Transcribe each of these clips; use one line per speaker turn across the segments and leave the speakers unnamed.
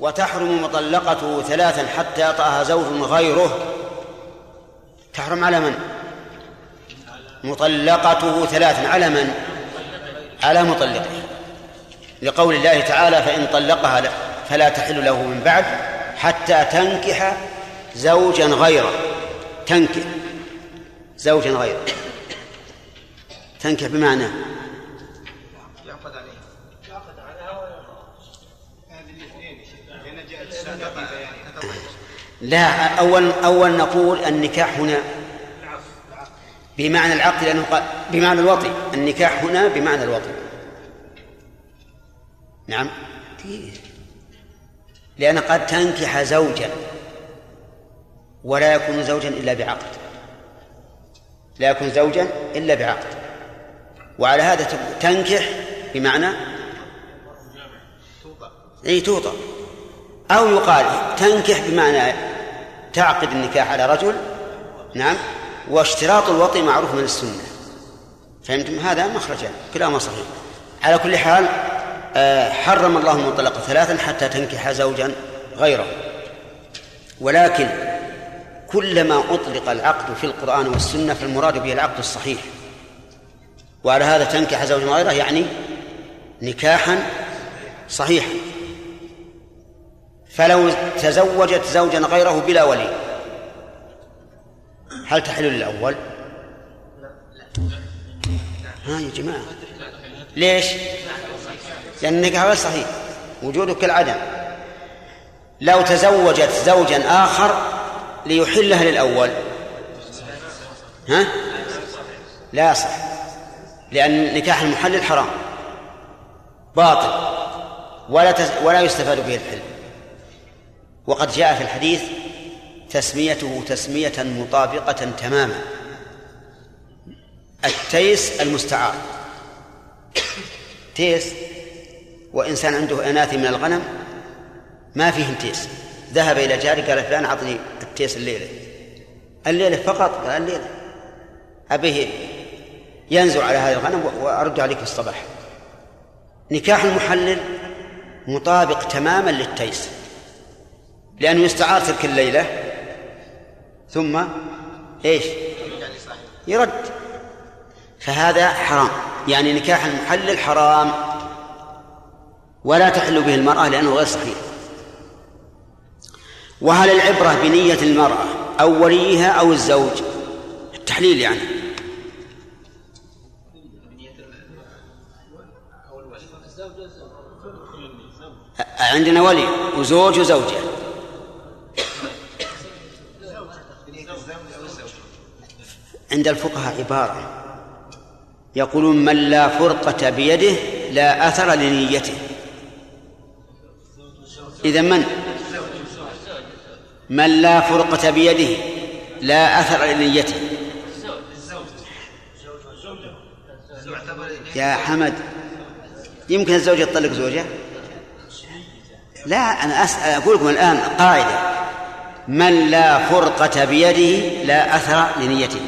وتحرم مطلقته ثلاثا حتى يطأها زوج غيره. تحرم على من؟ مطلقته ثلاثا. على من؟ على مطلقه. لقول الله تعالى فإن طلقها فلا تحل له من بعد حتى تنكح زوجا غيره. تنكح زوجا غيره. تنكح بمعنى يعقد عليه يعقد عليها هذه الاثنين لأن جاءت لا أول أول نقول النكاح هنا بمعنى العقد لأنه قال بمعنى الوطي النكاح هنا بمعنى الوطي نعم. لأن قد تنكح زوجا ولا يكون زوجا إلا بعقد. لا يكون زوجا إلا بعقد. وعلى هذا تنكح بمعنى أي توطى أو يقال تنكح بمعنى تعقد النكاح على رجل نعم واشتراط الوطي معروف من السنة. فهمتم؟ هذا مخرجان كلاهما صحيح. على كل حال آه، حرم الله المطلق ثلاثا حتى تنكح زوجا غيره. ولكن كلما أطلق العقد في القرآن والسنة فالمراد به العقد الصحيح. وعلى هذا تنكح زوجا غيره يعني نكاحا صحيحا. فلو تزوجت زوجا غيره بلا ولي هل تحل للأول؟ ها يا جماعة. ليش؟ لأن النكاح غير صحيح. وجوده كالعدم. لو تزوجت زوجا آخر ليحلها للأول. ها؟ لا صح. لأن نكاح المحلل حرام. باطل. ولا تز... ولا يستفاد به الحل. وقد جاء في الحديث تسميته تسمية مطابقة تماما. التيس المستعار. تيس وإنسان عنده أناث من الغنم ما فيهم تيس. ذهب إلى جاري قال فلان أعطني التيس الليلة. الليلة فقط؟ قال الليلة. أبيه ينزل على هذا الغنم وأرد عليك الصباح. نكاح المحلل مطابق تماما للتيس. لأنه يستعار تلك الليلة. ثم إيش؟ يرد. فهذا حرام. يعني نكاح المحلل حرام ولا تحل به المرأة لأنه غير صحيح. وهل العبرة بنية المرأة أو وليها أو الزوج؟ التحليل يعني. عندنا ولي وزوج وزوجة. عند الفقهاء عبارة. يقولون من لا فرقة بيده لا أثر لنيته. إذا من؟ من لا فرقة بيده لا أثر لنيته. يا حمد يمكن الزوج يطلق زوجة؟ لا أنا أسأل أقول لكم الآن قاعدة. من لا فرقة بيده لا أثر لنيته.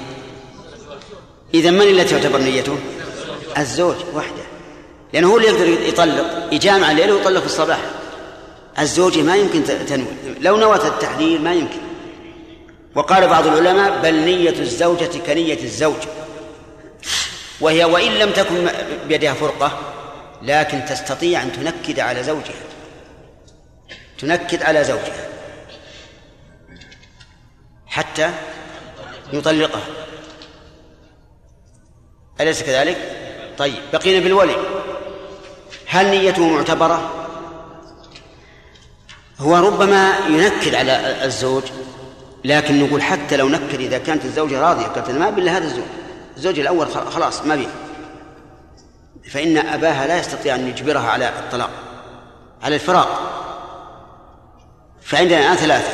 إذا من التي تعتبر نيته؟ الزوج وحده. لأنه هو اللي يقدر يطلق يجامع الليل ويطلق في الصباح. الزوجة ما يمكن تنوي. لو نوت التحليل ما يمكن. وقال بعض العلماء بل نية الزوجة كنية الزوج. وهي وإن لم تكن بيدها فرقة لكن تستطيع أن تنكد على زوجها. تنكد على زوجها. حتى يطلقها. أليس كذلك؟ طيب بقينا بالولي. هل نيته معتبرة؟ هو ربما ينكد على الزوج لكن نقول حتى لو نكد إذا كانت الزوجة راضية قالت ما بالله هذا الزوج. الزوج الأول خلاص ما بيه. فإن أباها لا يستطيع أن يجبرها على الطلاق على الفراق. فعندنا الآن ثلاثة.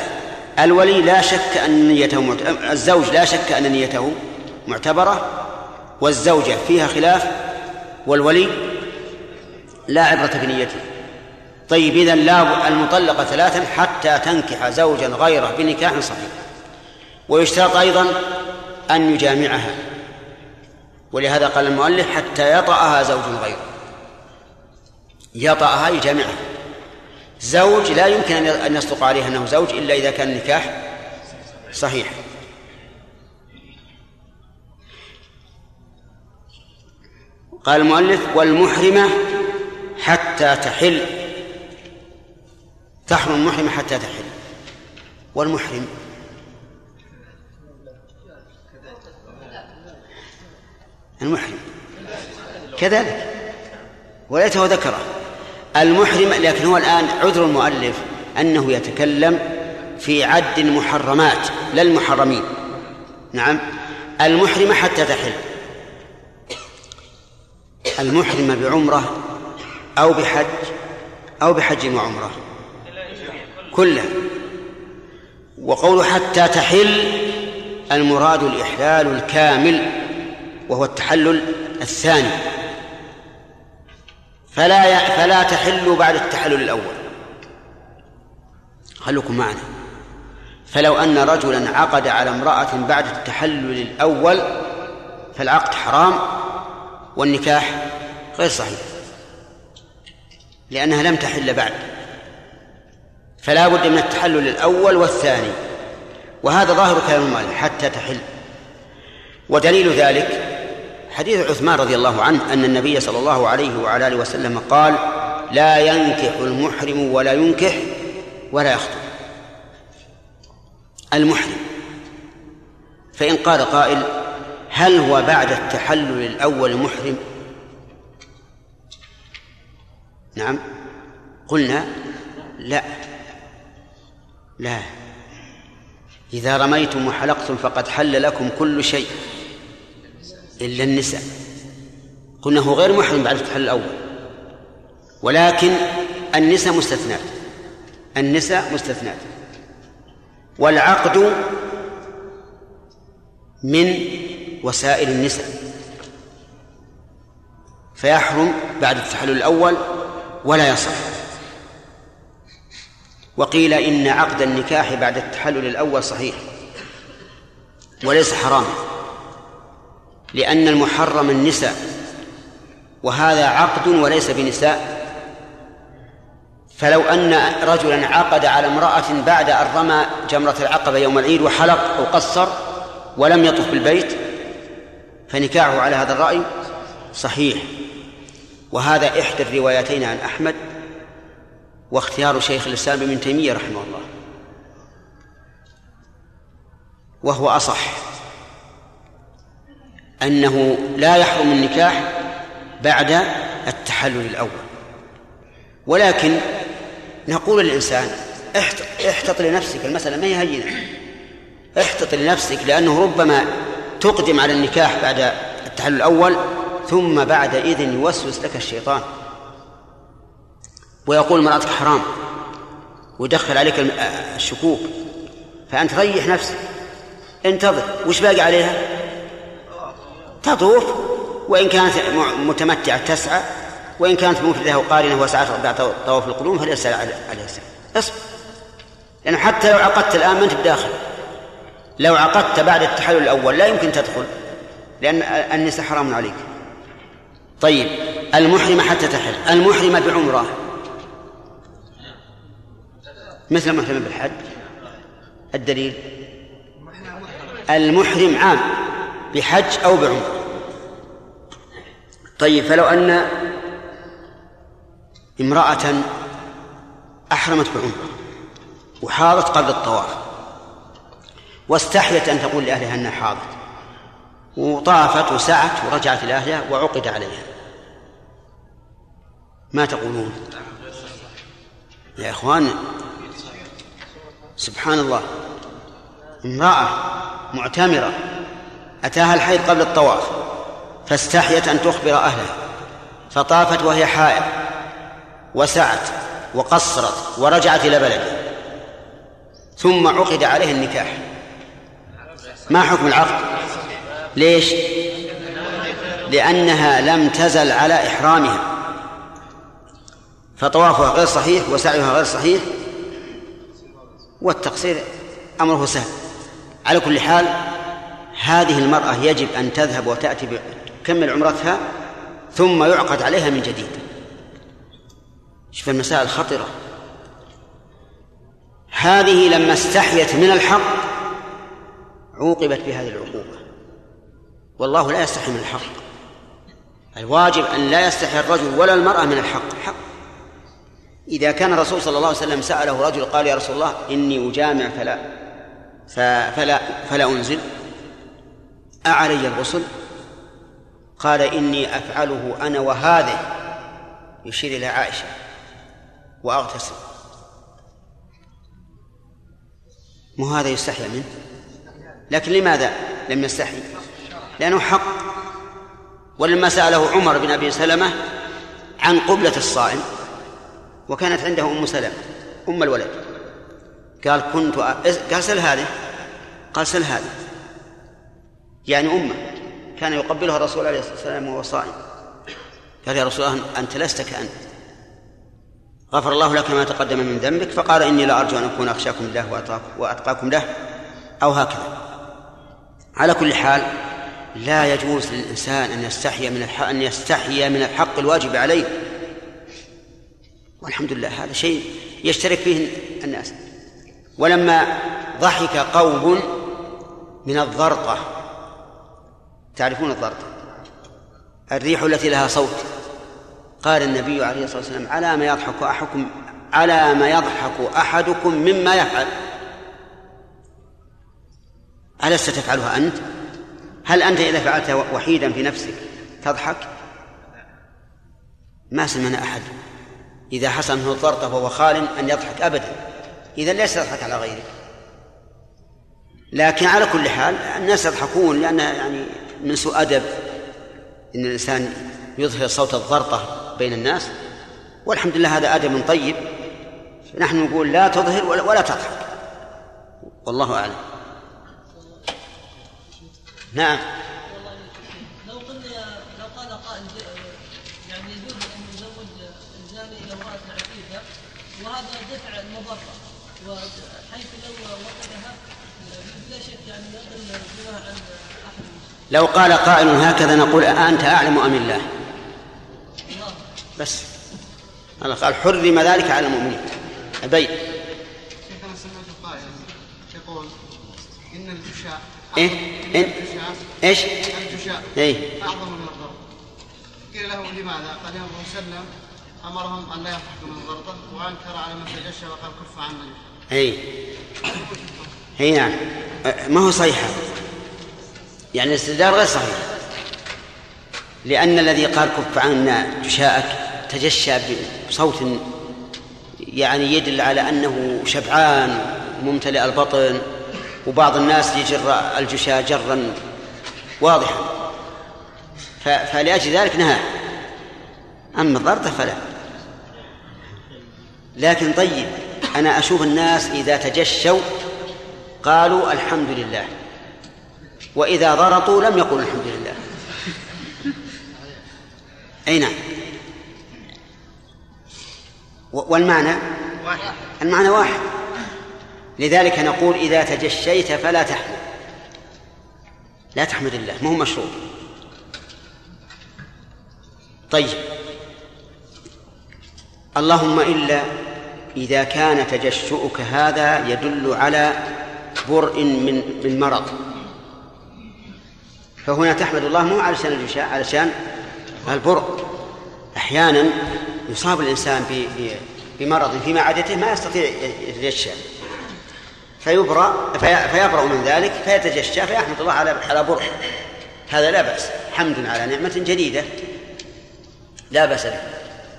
الولي لا شك أن نيته معتبرة الزوج لا شك أن نيته معتبرة. والزوجة فيها خلاف والولي لا عبرة بنيته. طيب إذا لا المطلقة ثلاثا حتى تنكح زوجا غيره بنكاح صحيح. ويشترط أيضا أن يجامعها. ولهذا قال المؤلف حتى يطأها زوج غيره. يطأها يجامعها. زوج لا يمكن أن يصدق عليه أنه زوج إلا إذا كان النكاح صحيح. قال المؤلف والمحرمة حتى تحل. تحرم المحرمة حتى تحل. والمحرم. المحرم. كذلك. وليته ذكره المحرم لكن هو الآن عذر المؤلف أنه يتكلم في عد المحرمات لا المحرمين. نعم. المحرمة حتى تحل. المحرمة بعمرة أو بحج أو بحج وعمرة. كلها وقول حتى تحل المراد الإحلال الكامل وهو التحلل الثاني. فلا فلا تحل بعد التحلل الأول. خلوكم معنا. فلو أن رجلا عقد على امرأة بعد التحلل الأول فالعقد حرام والنكاح غير صحيح. لأنها لم تحل بعد. فلا بد من التحلل الأول والثاني. وهذا ظاهر كلام المؤلف حتى تحل. ودليل ذلك حديث عثمان رضي الله عنه أن النبي صلى الله عليه وعلى آله وسلم قال لا ينكح المحرم ولا ينكح ولا يخطب. المحرم. فإن قال قائل هل هو بعد التحلل الأول محرم؟ نعم. قلنا لا. لا. إذا رميتم وحلقتم فقد حل لكم كل شيء إلا النساء. قلنا هو غير محرم بعد التحلل الأول. ولكن النساء مستثنات. النساء مستثنات. والعقد من وسائل النساء. فيحرم بعد التحلل الأول ولا يصح. وقيل إن عقد النكاح بعد التحلل الأول صحيح وليس حراما لأن المحرم النساء وهذا عقد وليس بنساء. فلو أن رجلا عقد على امرأة بعد أن رمى جمرة العقبة يوم العيد وحلق أو قصر ولم يطف بالبيت فنكاحه على هذا الرأي صحيح. وهذا إحدى الروايتين عن أحمد واختيار شيخ الإسلام ابن تيمية رحمه الله. وهو أصح أنه لا يحرم النكاح بعد التحلل الأول. ولكن نقول للإنسان احتط, لنفسك المسألة ما هي هينة؟ احتط لنفسك لأنه ربما تقدم على النكاح بعد التحلل الأول ثم بعد إذن يوسوس لك الشيطان. ويقول مرأتك حرام. ويدخل عليك الشكوك. فأنت ريح نفسك. انتظر. وش باقي عليها؟ تطوف. وإن كانت متمتعة تسعى. وإن كانت مفردة وقارنة وسعت بعد طواف القدوم فليس عليها سعي. اصبر. لأنه حتى لو عقدت الآن ما أنت بداخل. لو عقدت بعد التحلل الأول لا يمكن تدخل. لأن النساء حرام عليك. طيب المحرمة حتى تحل. المحرمة بعمرة. مثل المحرمة بالحج. الدليل؟ المحرم عام بحج أو بعمرة. طيب فلو أن امرأة أحرمت بعمرة وحاضت قبل الطواف واستحيت أن تقول لأهلها أنها حاضت وطافت وسعت ورجعت إلى أهلها وعقد عليها. ما تقولون؟ يا إخوان سبحان الله امرأة معتمرة أتاها الحيض قبل الطواف فاستحيت أن تخبر أهلها فطافت وهي حائض وسعت وقصرت ورجعت إلى بلدها ثم عقد عليها النكاح. ما حكم العقد؟ ليش؟ لأنها لم تزل على إحرامها. فطوافها غير صحيح وسعيها غير صحيح والتقصير أمره سهل. على كل حال هذه المرأة يجب أن تذهب وتأتي تكمل عمرتها ثم يعقد عليها من جديد. شوف المسائل خطرة. هذه لما استحيت من الحق عوقبت بهذه العقوبة. والله لا يستحي من الحق. الواجب أن لا يستحي الرجل ولا المرأة من الحق. حق. إذا كان الرسول صلى الله عليه وسلم سأله رجل قال يا رسول الله إني أجامع فلا فلا فلا أنزل. أعلي الغسل قال إني أفعله أنا وهذه. يشير إلى عائشة. وأغتسل. مو هذا يستحي منه؟ لكن لماذا لم يستحي؟ لأنه حق. ولما سأله عمر بن أبي سلمة عن قبلة الصائم وكانت عنده أم سلمة أم الولد. قال كنت قال سل هذه قال سل هذه. يعني أمه. كان يقبلها الرسول عليه الصلاة والسلام وهو صائم. قال يا رسول الله أنت لست كأنت غفر الله لك ما تقدم من ذنبك فقال إني لا أرجو أن أكون أخشاكم له وأتقاكم له أو هكذا. على كل حال لا يجوز للإنسان أن يستحي من الحق أن يستحي من الحق الواجب عليه. والحمد لله هذا شيء يشترك فيه الناس. ولما ضحك قوم من الضرطة تعرفون الضرطة الريح التي لها صوت. قال النبي عليه الصلاة والسلام على ما يضحك أحدكم على ما يضحك أحدكم مما يفعل. ألست تفعلها أنت؟ هل أنت إذا فعلت وحيدا في نفسك تضحك؟ ما سمعنا أحد. إذا حصل منه الضرطة وهو خال أن يضحك أبدا. إذا ليس يضحك على غيره. لكن على كل حال الناس يضحكون لأن يعني من سوء أدب إن الإنسان يظهر صوت الضرطة بين الناس. والحمد لله هذا أدب طيب. نحن نقول لا تظهر ولا تضحك. والله أعلم. نعم
لو قلنا لو قال قائل يعني يجوز ان يزوج الزاني إلى امراه عفيفه وهذا دفع المضره وحيث لو وقدها بلا شك يعني يقل بناء عن احد
لو قال قائل هكذا نقول أأنت أعلم أم الله؟ بس. الله قال حرم ذلك على المؤمنين. البيت
شيخنا سمعت قائلا يقول ان الفشاء
إيه؟ إيه؟ إيش؟
الجشاء
إيه.
اعظم من الضرب قيل له لماذا؟ قال النبي صلى الله عليه وسلم أمرهم أن لا يضحكوا من الضربه وأنكر على من تجشى وقال كف عنا
اي اي نعم ما هو صحيح؟ يعني الاستدلال غير صحيح. لأن الذي قال كف عنا جشاءك تجشى بصوت يعني يدل على أنه شبعان ممتلئ البطن وبعض الناس يجر الجشاء جرا واضحا. فلأجل ذلك نهى. أما الضرطة فلا. لكن طيب أنا أشوف الناس إذا تجشوا قالوا الحمد لله. وإذا ضرطوا لم يقولوا الحمد لله. أي نعم. والمعنى؟ المعنى واحد. لذلك نقول إذا تجشيت فلا تحمد. لا تحمد الله ما هو مشروع. طيب. اللهم إلا إذا كان تجشؤك هذا يدل على برء من من مرض. فهنا تحمد الله مو علشان الجشاء علشان البرء أحيانا يصاب الإنسان بمرض في معدته ما يستطيع يتجشى. فيبرأ فيبرأ من ذلك فيتجشى فيحمد الله على على برء هذا لا بأس. حمد على نعمة جديدة. لا بأس به.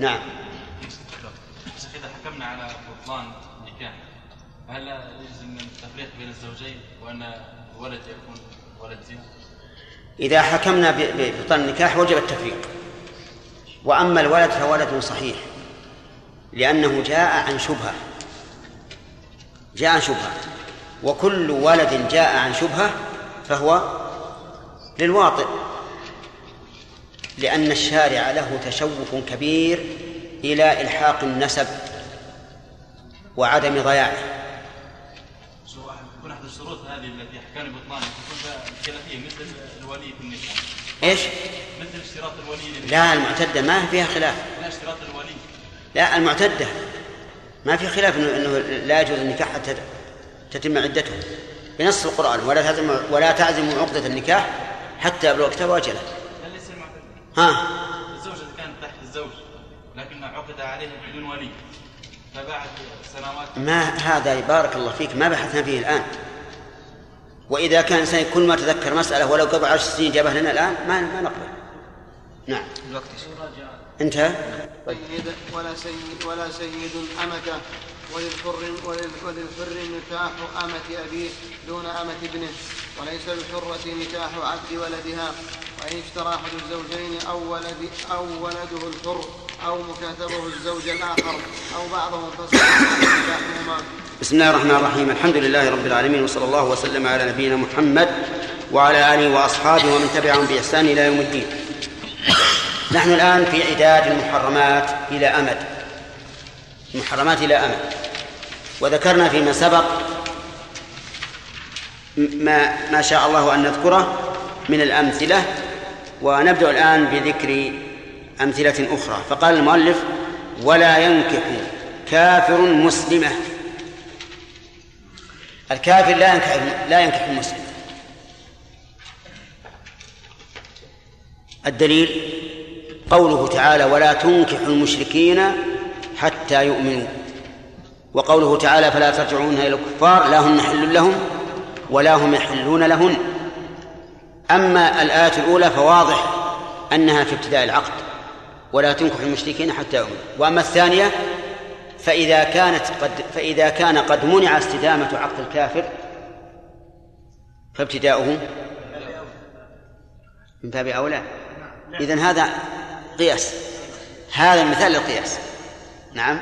نعم.
إذا حكمنا على بطلان النكاح هل يلزم التفريق بين الزوجين وأن الولد يكون ولد زنا؟
إذا حكمنا ببطلان النكاح وجب التفريق. وأما الولد فولد صحيح لأنه جاء عن شبهة. جاء عن شبهة. وكل ولد جاء عن شبهة فهو للواطئ لأن الشارع له تشوف كبير إلى إلحاق النسب وعدم ضياعه
يكون أحد الشروط هذه التي أحكام البطلان تكون خلافية مثل الولي في النكاح
إيش؟
مثل اشتراط الولي
لا المعتدة ما فيها خلاف.
لا اشتراط الولي
لا المعتدة ما في خلاف انه لا يجوز النكاح حتى تتم عدته بنص القرآن ولا تعزم ولا تعزموا عقدة النكاح حتى يبلغ كتاب اجله ها؟
الزوجة كانت تحت الزوج لكن عقد عليها بدون ولي فبعد سنوات.
ما هذا بارك الله فيك ما بحثنا فيه الآن. وإذا كان الإنسان كل ما تذكر مسألة ولو قبل عشر سنين جابها لنا الآن ما ما نقبل. نعم.
الوقت
انتهى
سيد ولا سيد ولا سيد أمته وللحر ولل- وللحر نكاح أمة أبيه دون أمة ابنه وليس للحرة نكاح عبد ولدها وإن اشترى أحد الزوجين أو ولد أو ولده الحر أو مكاتبه الزوج الآخر أو بعضهم فصح نكاحهما.
بسم الله الرحمن الرحيم الحمد لله رب العالمين وصلى الله وسلم على نبينا محمد وعلى اله واصحابه ومن تبعهم باحسان إلى يوم الدين نحن الان في عداد المحرمات إلى امد المحرمات إلى امد وذكرنا فيما سبق ما ما شاء الله ان نذكره من الامثله ونبدا الان بذكر امثله أخرى فقال المؤلف ولا ينكح كافر مسلمه الكافر لا ينكح لا ينكح المسلم. الدليل قوله تعالى ولا تنكحوا المشركين حتى يؤمنوا. وقوله تعالى فلا ترجعون إلى الكفار لا هن حل لهم ولا هم يحلون لهن. أما الآية الأولى فواضح أنها في ابتداء العقد ولا تنكحوا المشركين حتى يؤمنوا. وأما الثانية فإذا كانت قد فإذا كان قد منع استدامة عقد الكافر فابتداؤه من باب أولى. إذن هذا قياس. هذا مثال للقياس. نعم.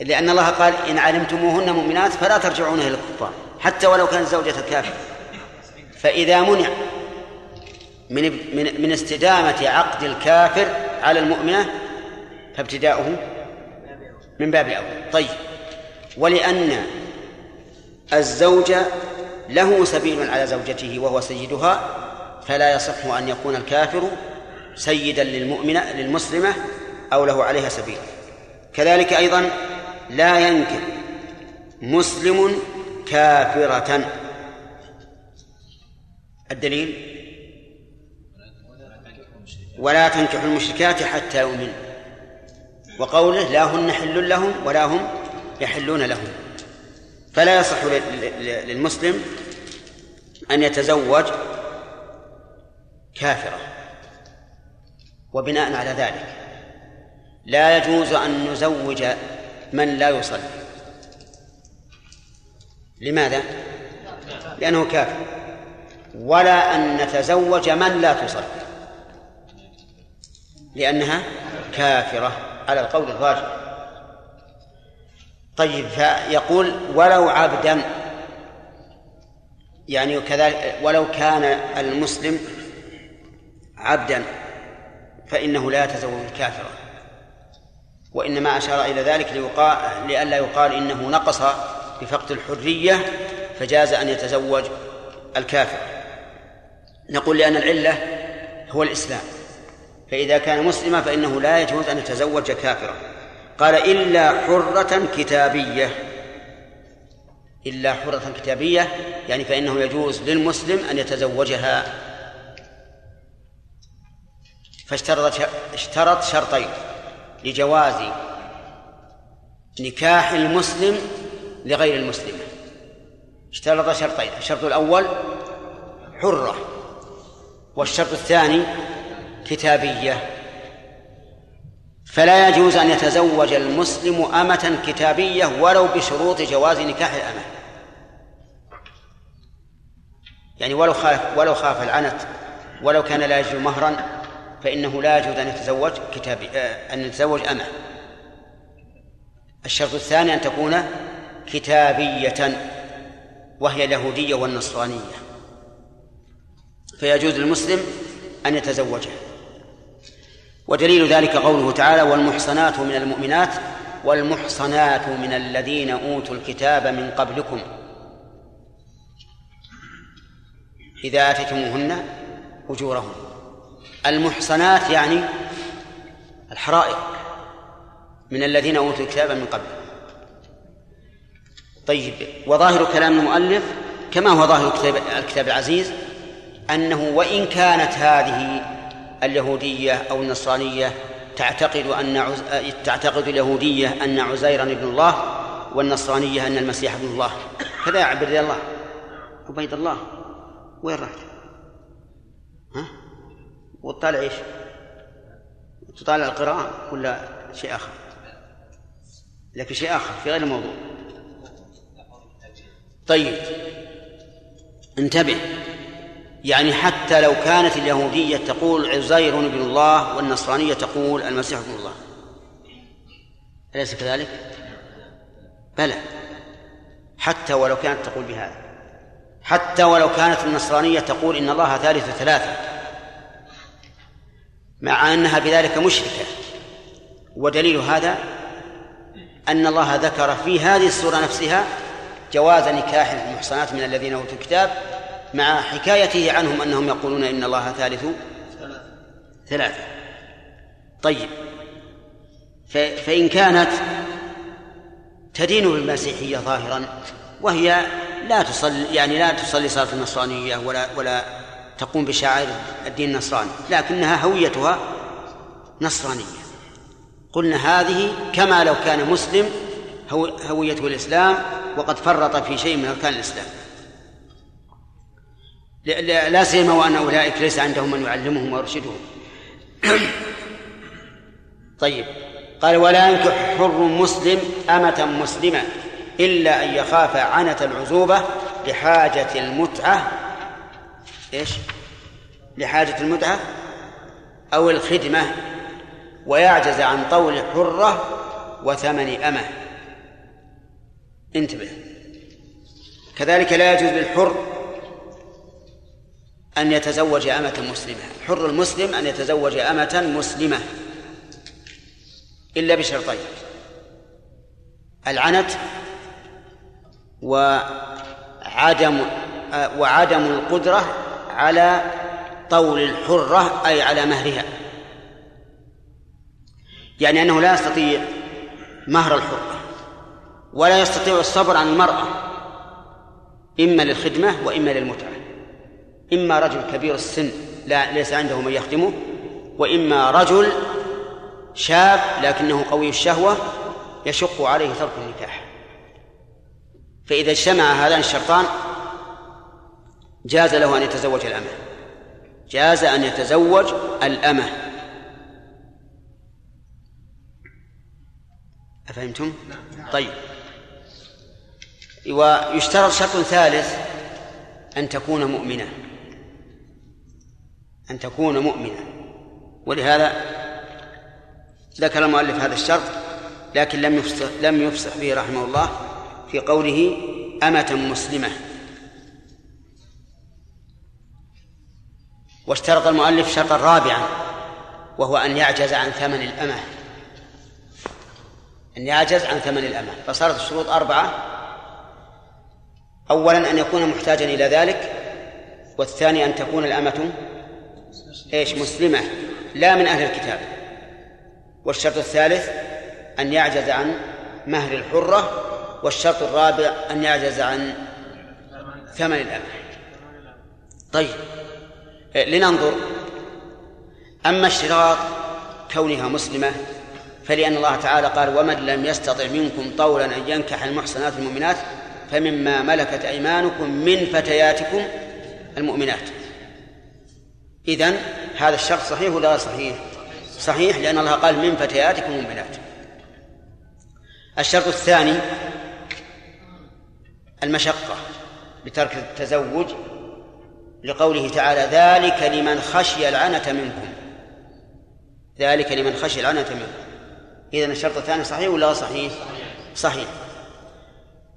لأن الله قال إن علمتموهن مؤمنات فلا ترجعون إلى الكفار حتى ولو كانت زوجة الكافر. فإذا منع من من من استدامة عقد الكافر على المؤمنة فابتداؤه من باب أولى طيب. ولأن الزوج له سبيل على زوجته وهو سيدها فلا يصح أن يكون الكافر سيدا للمؤمنة للمسلمة أو له عليها سبيل. كذلك أيضا لا ينكح مسلم كافرة. الدليل؟ ولا تنكحوا المشركات حتى يؤمنوا. وقوله لا هن حل لهم ولا هم يحلون لهم. فلا يصح للمسلم أن يتزوج كافرة وبناء على ذلك. لا يجوز أن نزوج من لا يصلي. لماذا؟ لأنه كافر. ولا أن نتزوج من لا تصلي. لأنها كافرة. على القول الراجح. طيب فيقول ولو عبدا يعني كذلك ولو كان المسلم عبدا فإنه لا يتزوج الكافرة وإنما أشار إلى ذلك ليقال لئلا يقال إنه نقص بفقد الحرية فجاز أن يتزوج الكافر. نقول لأن العلة هو الإسلام. فإذا كان مسلما فإنه لا يجوز أن يتزوج كافرا. قال إلا حرة كتابية. إلا حرة كتابية يعني فإنه يجوز للمسلم أن يتزوجها. فاشترط اشترط شرطين لجواز نكاح المسلم لغير المسلمة. اشترط شرطين الشرط الأول حرة والشرط الثاني كتابية. فلا يجوز أن يتزوج المسلم أمة كتابية ولو بشروط جواز نكاح الأمة. يعني ولو خاف ولو خاف العنت ولو كان لا يجد مهرا فإنه لا يجوز أن يتزوج كتابي أن يتزوج أمة. الشرط الثاني أن تكون كتابية وهي اليهودية والنصرانية. فيجوز للمسلم أن يتزوجها. ودليل ذلك قوله تعالى والمحصنات من المؤمنات والمحصنات من الذين أوتوا الكتاب من قبلكم. إذا آتيتموهن أجورهن. المحصنات يعني الحرائق من الذين أوتوا الكتاب من قبل. طيب وظاهر كلام المؤلف كما هو ظاهر الكتاب, الكتاب العزيز أنه وإن كانت هذه اليهودية أو النصرانية تعتقد أن عز... تعتقد اليهودية أن عزيرا ابن الله والنصرانية أن المسيح ابن الله كذا يا عبد الله عبيد الله وين رحت؟ ها؟ وتطالع إيش؟ تطالع القراءة ولا شيء آخر؟ لكن شيء آخر في غير الموضوع طيب انتبه يعني حتى لو كانت اليهودية تقول عزير ابن الله والنصرانية تقول المسيح ابن الله. أليس كذلك؟ بلى. حتى ولو كانت تقول بهذا. حتى ولو كانت النصرانية تقول إن الله ثالث ثلاثة. مع أنها بذلك مشركة. ودليل هذا أن الله ذكر في هذه السورة نفسها جواز نكاح المحصنات من الذين أوتوا الكتاب مع حكايته عنهم أنهم يقولون إن الله ثالث ثلاثة. طيب. فإن كانت تدين بالمسيحية ظاهرا وهي لا تصلي يعني لا تصلي صلاة النصرانية ولا ولا تقوم بشعائر الدين النصراني لكنها هويتها نصرانية. قلنا هذه كما لو كان مسلم هويته الإسلام وقد فرط في شيء من أركان الإسلام. لا سيما وأن أولئك ليس عندهم من يعلمهم ويرشدهم. طيب. قال ولا ينكح حر مسلم أمة مسلمة إلا أن يخاف عنة العزوبة لحاجة المتعة. إيش؟ لحاجة المتعة أو الخدمة. ويعجز عن طول حرة وثمن أمة. انتبه. كذلك لا يجوز للحر أن يتزوج أمة مسلمة. حر المسلم أن يتزوج أمة مسلمة. إلا بشرطين. العنت وعدم وعدم القدرة على طول الحرة أي على مهرها. يعني أنه لا يستطيع مهر الحرة ولا يستطيع الصبر عن المرأة إما للخدمة وإما للمتعة. إما رجل كبير السن لا ليس عنده من يخدمه وإما رجل شاب لكنه قوي الشهوة يشق عليه ترك النكاح. فإذا اجتمع هذان الشرطان جاز له أن يتزوج الأمة. جاز أن يتزوج الأمة. أفهمتم؟ طيب. ويشترط شرط ثالث أن تكون مؤمنة. أن تكون مؤمنة ولهذا ذكر المؤلف هذا الشرط لكن لم يفصح لم يفصح به رحمه الله في قوله أمة مسلمة. واشترط المؤلف شرطا رابعا وهو أن يعجز عن ثمن الأمة. أن يعجز عن ثمن الأمة. فصارت الشروط أربعة. أولا أن يكون محتاجا إلى ذلك والثاني أن تكون الأمة إيش مسلمة. لا من أهل الكتاب. والشرط الثالث أن يعجز عن مهر الحرة والشرط الرابع أن يعجز عن ثمن الأمة طيب لننظر. أما اشتراط كونها مسلمة فلأن الله تعالى قال ومن لم يستطع منكم طولا أن ينكح المحصنات المؤمنات فمما ملكت أيمانكم من فتياتكم المؤمنات. إذن هذا الشرط صحيح ولا صحيح؟ صحيح لأن الله قال من فتياتكم المؤمنات الشرط الثاني المشقة بترك التزوج لقوله تعالى ذلك لمن خشي العنة منكم. ذلك لمن خشي العنة منكم. إذن الشرط الثاني صحيح ولا صحيح؟ صحيح.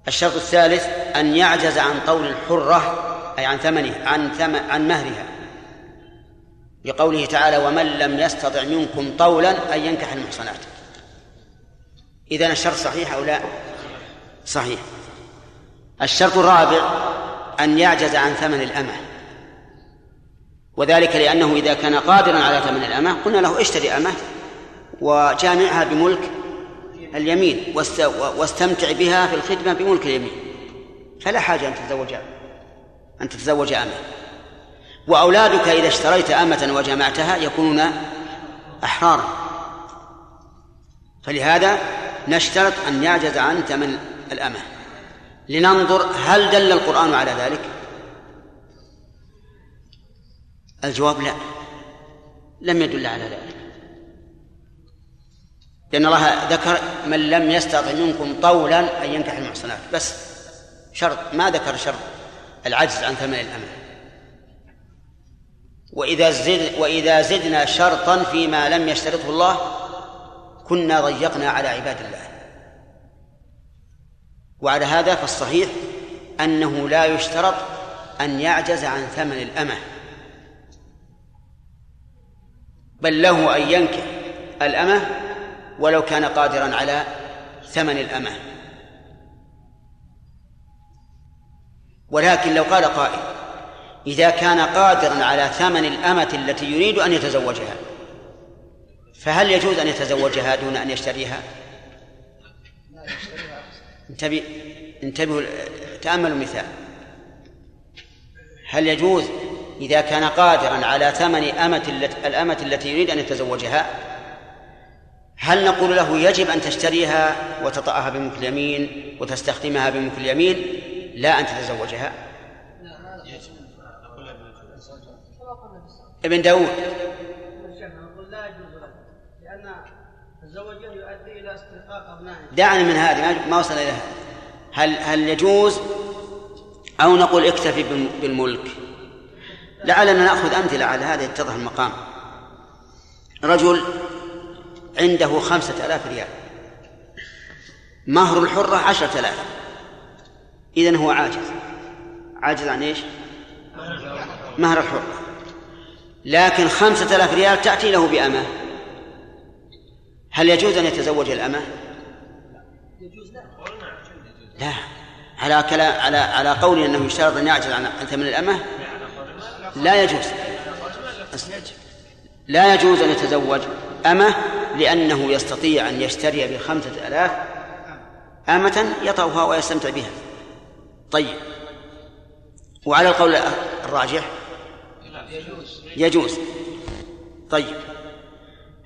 الشرط الثالث أن يعجز عن طول الحرة أي عن ثمنها عن ثمن عن مهرها. لقوله تعالى ومن لم يستطع منكم طولا أن ينكح المحصنات. إذن الشرط صحيح أو لا؟ صحيح. الشرط الرابع أن يعجز عن ثمن الأمة. وذلك لأنه إذا كان قادرا على ثمن الأمة قلنا له اشتري أمة وجامعها بملك اليمين واست- واستمتع بها في الخدمة بملك اليمين. فلا حاجة أن تتزوج أن تتزوج أمة. وأولادك إذا اشتريت أمة وجمعتها يكونون أحرارا فلهذا نشترط أن يعجز عن ثمن الأمة. لننظر هل دل القرآن على ذلك؟ الجواب لا. لم يدل على ذلك. لأن الله ذكر من لم يستطع منكم طولا أن ينكح المحصنات. بس شرط ما ذكر شرط العجز عن ثمن الأمة. وإذا زد وإذا زدنا شرطا فيما لم يشترطه الله كنا ضيقنا على عباد الله. وعلى هذا فالصحيح أنه لا يشترط أن يعجز عن ثمن الأمة بل له أن ينكح الأمة ولو كان قادرا على ثمن الأمة. ولكن لو قال قائل إذا كان قادرا على ثمن الأمة التي يريد أن يتزوجها فهل يجوز أن يتزوجها دون أن يشتريها؟ انتبه انتبهوا تأملوا المثال. هل يجوز إذا كان قادرا على ثمن أمة الأمة التي يريد أن يتزوجها هل نقول له يجب أن تشتريها وتطأها بملك اليمين وتستخدمها بملك اليمين؟ لا أن تتزوجها ابن داود
نقول لا يجوز له لأن الزوجة يؤدي إلى استحقاق أبنائه
دعني من هذه ما- وصل إلى هذا هل هل يجوز أو نقول اكتفي بالم- بالملك؟ لعلنا نأخذ أمثلة على هذا يتضح المقام. رجل عنده خمسة آلاف ريال. مهر الحرة عشرة آلاف. إذن هو عاجز. عاجز عن إيش؟ مهر الحرة. لكن خمسة آلاف ريال تأتي له بأمة هل يجوز أن يتزوج الأمة لا على كلام على على قول انه يشترط ان يعجز عن ثمن الامه لا يجوز لا يجوز ان يتزوج امه لأنه يستطيع ان يشتري بخمسه الاف امه يطأها ويستمتع بها طيب وعلى القول الراجح يجوز طيب.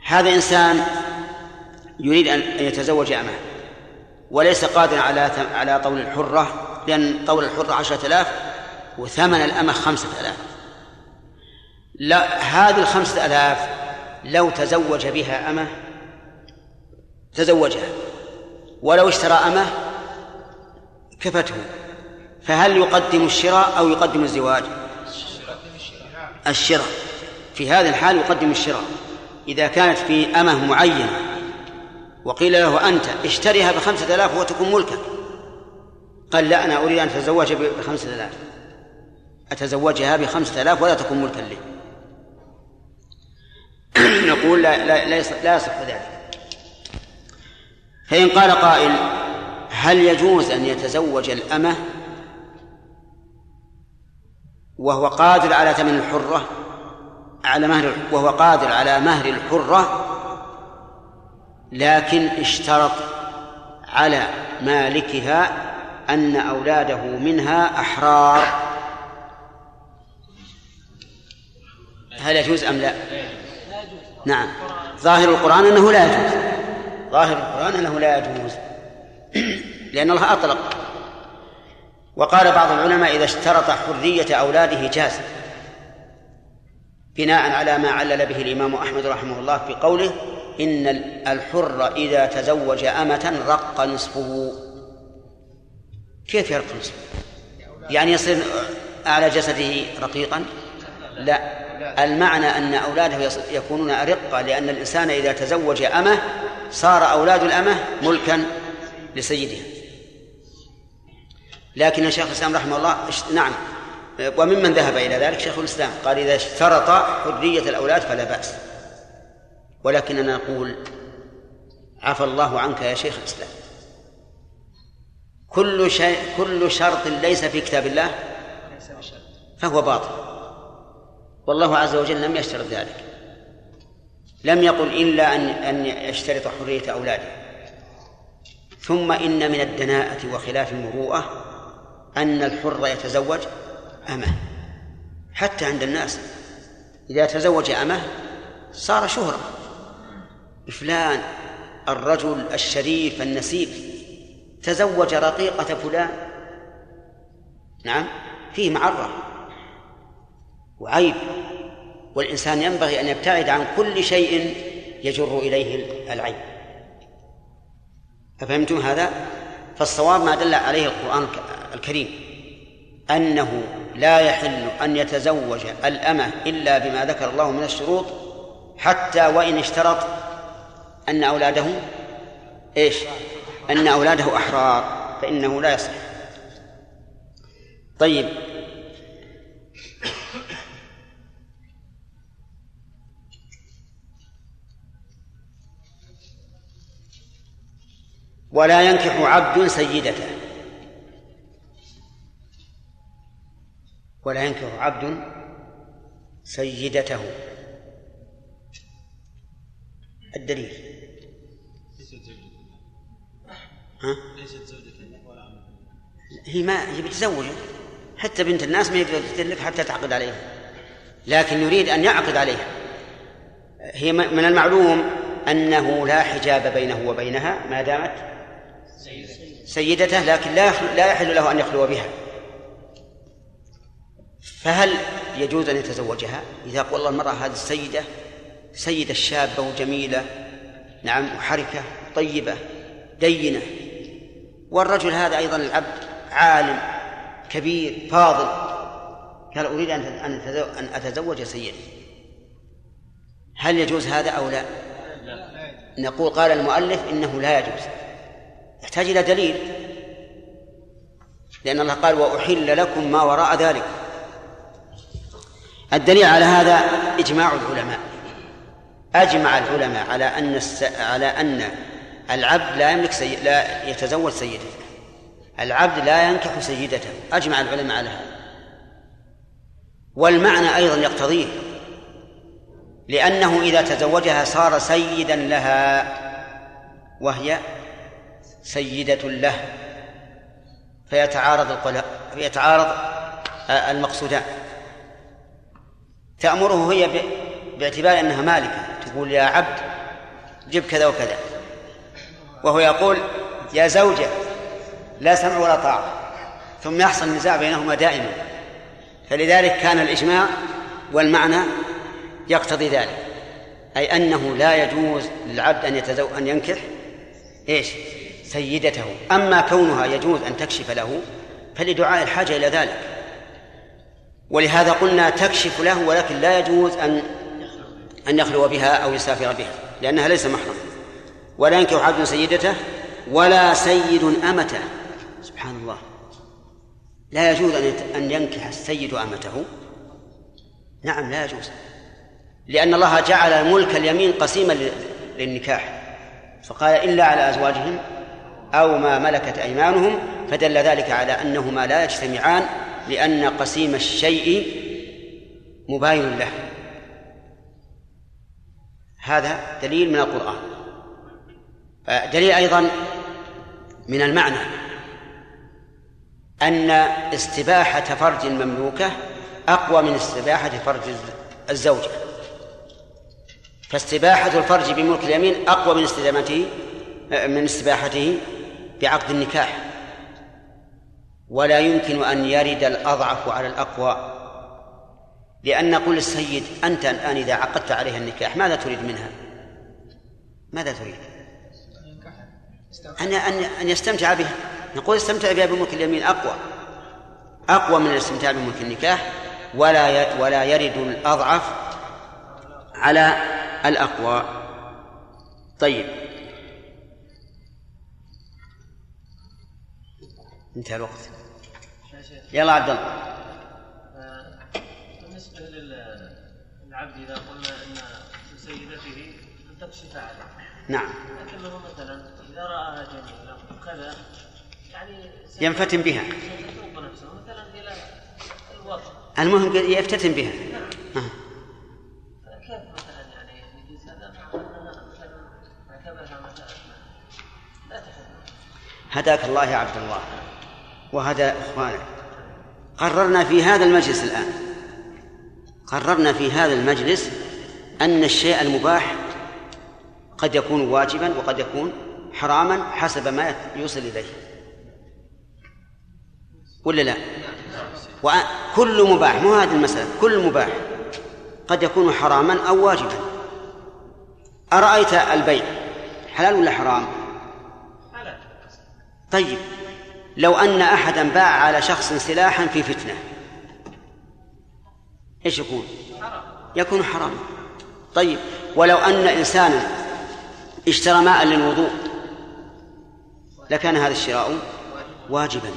هذا إنسان يريد أن يتزوج أمه وليس قادرا على على طول الحرة لأن طول الحرة عشرة آلاف وثمن الأمة خمسة آلاف. لا هذه الخمسة آلاف لو تزوج بها أمة تزوجها. ولو اشترى أمة كفته. فهل يقدم الشراء أو يقدم الزواج؟ الشراء. في هذه الحال يقدم الشراء. إذا كانت في أمة معينة وقيل له أنت اشتريها بخمسة آلاف وتكون ملكك قال لا أنا أريد أن أتزوج بخمسة آلاف. أتزوجها بخمسة آلاف ولا تكون ملكا لي. نقول لا لا لا يصح ذلك. فإن قال قائل هل يجوز أن يتزوج الأمة وهو قادر على ثمن الحرة على مهر وهو قادر على مهر الحرة لكن اشترط على مالكها أن أولاده منها أحرار. هل يجوز أم لا؟ نعم. ظاهر القرآن أنه لا يجوز. ظاهر القرآن أنه لا يجوز. لأن الله أطلق. وقال بعض العلماء إذا اشترط حرية أولاده جاز بناء على ما علل به الإمام أحمد رحمه الله في قوله إن الحر إذا تزوج أمة رق نصفه كيف يرق نصفه؟ يعني يصير أعلى جسده رقيقا؟ لا المعنى أن أولاده يكونون أرقة لأن الإنسان إذا تزوج أمة صار أولاد الأمة ملكا لسيدها لكن الشيخ الإسلام رحمه الله نعم. وممن ذهب إلى ذلك؟ شيخ الإسلام قال إذا اشترط حرية الأولاد فلا بأس. ولكننا نقول عفى الله عنك يا شيخ الإسلام. كل شيء كل شرط ليس في كتاب الله فهو باطل. والله عز وجل لم يشترط ذلك. لم يقل إلا أن أن يشترط حرية أولاده. ثم إن من الدناءة وخلاف المروءة أن الحر يتزوج أمه. حتى عند الناس إذا تزوج أمه صار شهرة. فلان الرجل الشريف النسيب تزوج رقيقة فلان. نعم فيه معرة وعيب والإنسان ينبغي أن يبتعد عن كل شيء يجر إليه العيب. أفهمتم هذا؟ فالصواب ما دل عليه القرآن الكريم أنه لا يحل أن يتزوج الأمة إلا بما ذكر الله من الشروط حتى وإن اشترط أن أولاده إيش؟ أن أولاده أحرار فإنه لا يصح. طيب. ولا ينكح عبد سيدته. ولا ينكح عبد سيدته. الدليل. ها؟ ليست زوجة هي ما هي بتزوجه حتى بنت الناس ما يقدر تدلك حتى تعقد عليها. لكن يريد أن يعقد عليها. هي من المعلوم أنه لا حجاب بينه وبينها ما دامت سيدته لكن لا لا يحل له أن يخلو بها. فهل يجوز أن يتزوجها؟ إذا قال والله المرأة هذه السيدة سيدة شابة وجميلة نعم وحركة طيبة دينة. والرجل هذا أيضا العبد عالم كبير فاضل. قال أريد أن أن أتزوج سيدي. هل يجوز هذا أو لا؟ نقول قال المؤلف إنه لا يجوز. يحتاج إلى دليل. لأن الله قال وأحل لكم ما وراء ذلك. الدليل على هذا إجماع العلماء. أجمع العلماء على أن الس... على أن العبد لا يملك سي... لا يتزوج سيدته. العبد لا ينكح سيدته. أجمع العلماء على هذا. والمعنى أيضا يقتضيه. لأنه إذا تزوجها صار سيدا لها وهي سيدة له. فيتعارض القلاء فيتعارض المقصودان. تأمره هي باعتبار أنها مالكة. تقول يا عبد جب كذا وكذا. وهو يقول يا زوجة لا سمع ولا طاعة. ثم يحصل نزاع بينهما دائما. فلذلك كان الإجماع والمعنى يقتضي ذلك. أي أنه لا يجوز للعبد أن يتزو أن ينكح إيش؟ سيدته. أما كونها يجوز أن تكشف له فلدعاء الحاجة إلى ذلك. ولهذا قلنا تكشف له ولكن لا يجوز أن أن يخلو بها أو يسافر بها لأنها ليس محرم. ولا ينكح عبد سيدته ولا سيد أمته. سبحان الله. لا يجوز أن ينكح السيد أمته. نعم لا يجوز. لأن الله جعل ملك اليمين قسيما للنكاح. فقال إلا على أزواجهم أو ما ملكت أيمانهم فدل ذلك على أنهما لا يجتمعان لأن قسيم الشيء مباين له. هذا دليل من القرآن. دليل أيضا من المعنى أن استباحة فرج المملوكة أقوى من استباحة فرج الزوجة. فاستباحة الفرج بملك اليمين أقوى من استدامته من استباحته بعقد النكاح. ولا يمكن أن يرد الأضعف على الأقوى. لأن نقول للسيد أنت الآن إذا عقدت عليها النكاح ماذا تريد منها؟ ماذا تريد؟ أن أن أن يستمتع بها نقول استمتع بها بملك اليمين أقوى. أقوى من الاستمتاع بملك النكاح. ولا ولا يرد الأضعف على الأقوى. طيب. انتهى الوقت. يلا عبد الله.
بالنسبة للعبد إذا قلنا أن لسيدته أن تكشف عليه.
نعم.
لكنه مثلا إذا رآها جميله وكذا يعني
ينفتن بها.
نفسه مثلا إلى الوضع
المهم يفتتن بها.
آه. كيف مثلا يعني يجوز هذا مثلا مثلا؟ لا تحب
هداك الله يا عبد الله. وهدى إخوانك. قررنا في هذا المجلس الآن. قررنا في هذا المجلس أن الشيء المباح قد يكون واجبا وقد يكون حراما حسب ما يوصل إليه. ولا لا؟ وكل مباح مو هذه المسألة كل مباح قد يكون حراما أو واجبا. أرأيت البيع حلال ولا حرام؟ طيب لو أن أحدا باع على شخص سلاحا في فتنة. إيش يكون؟ يكون حراما طيب ولو أن إنسانا اشترى ماء للوضوء لكان هذا الشراء واجبا.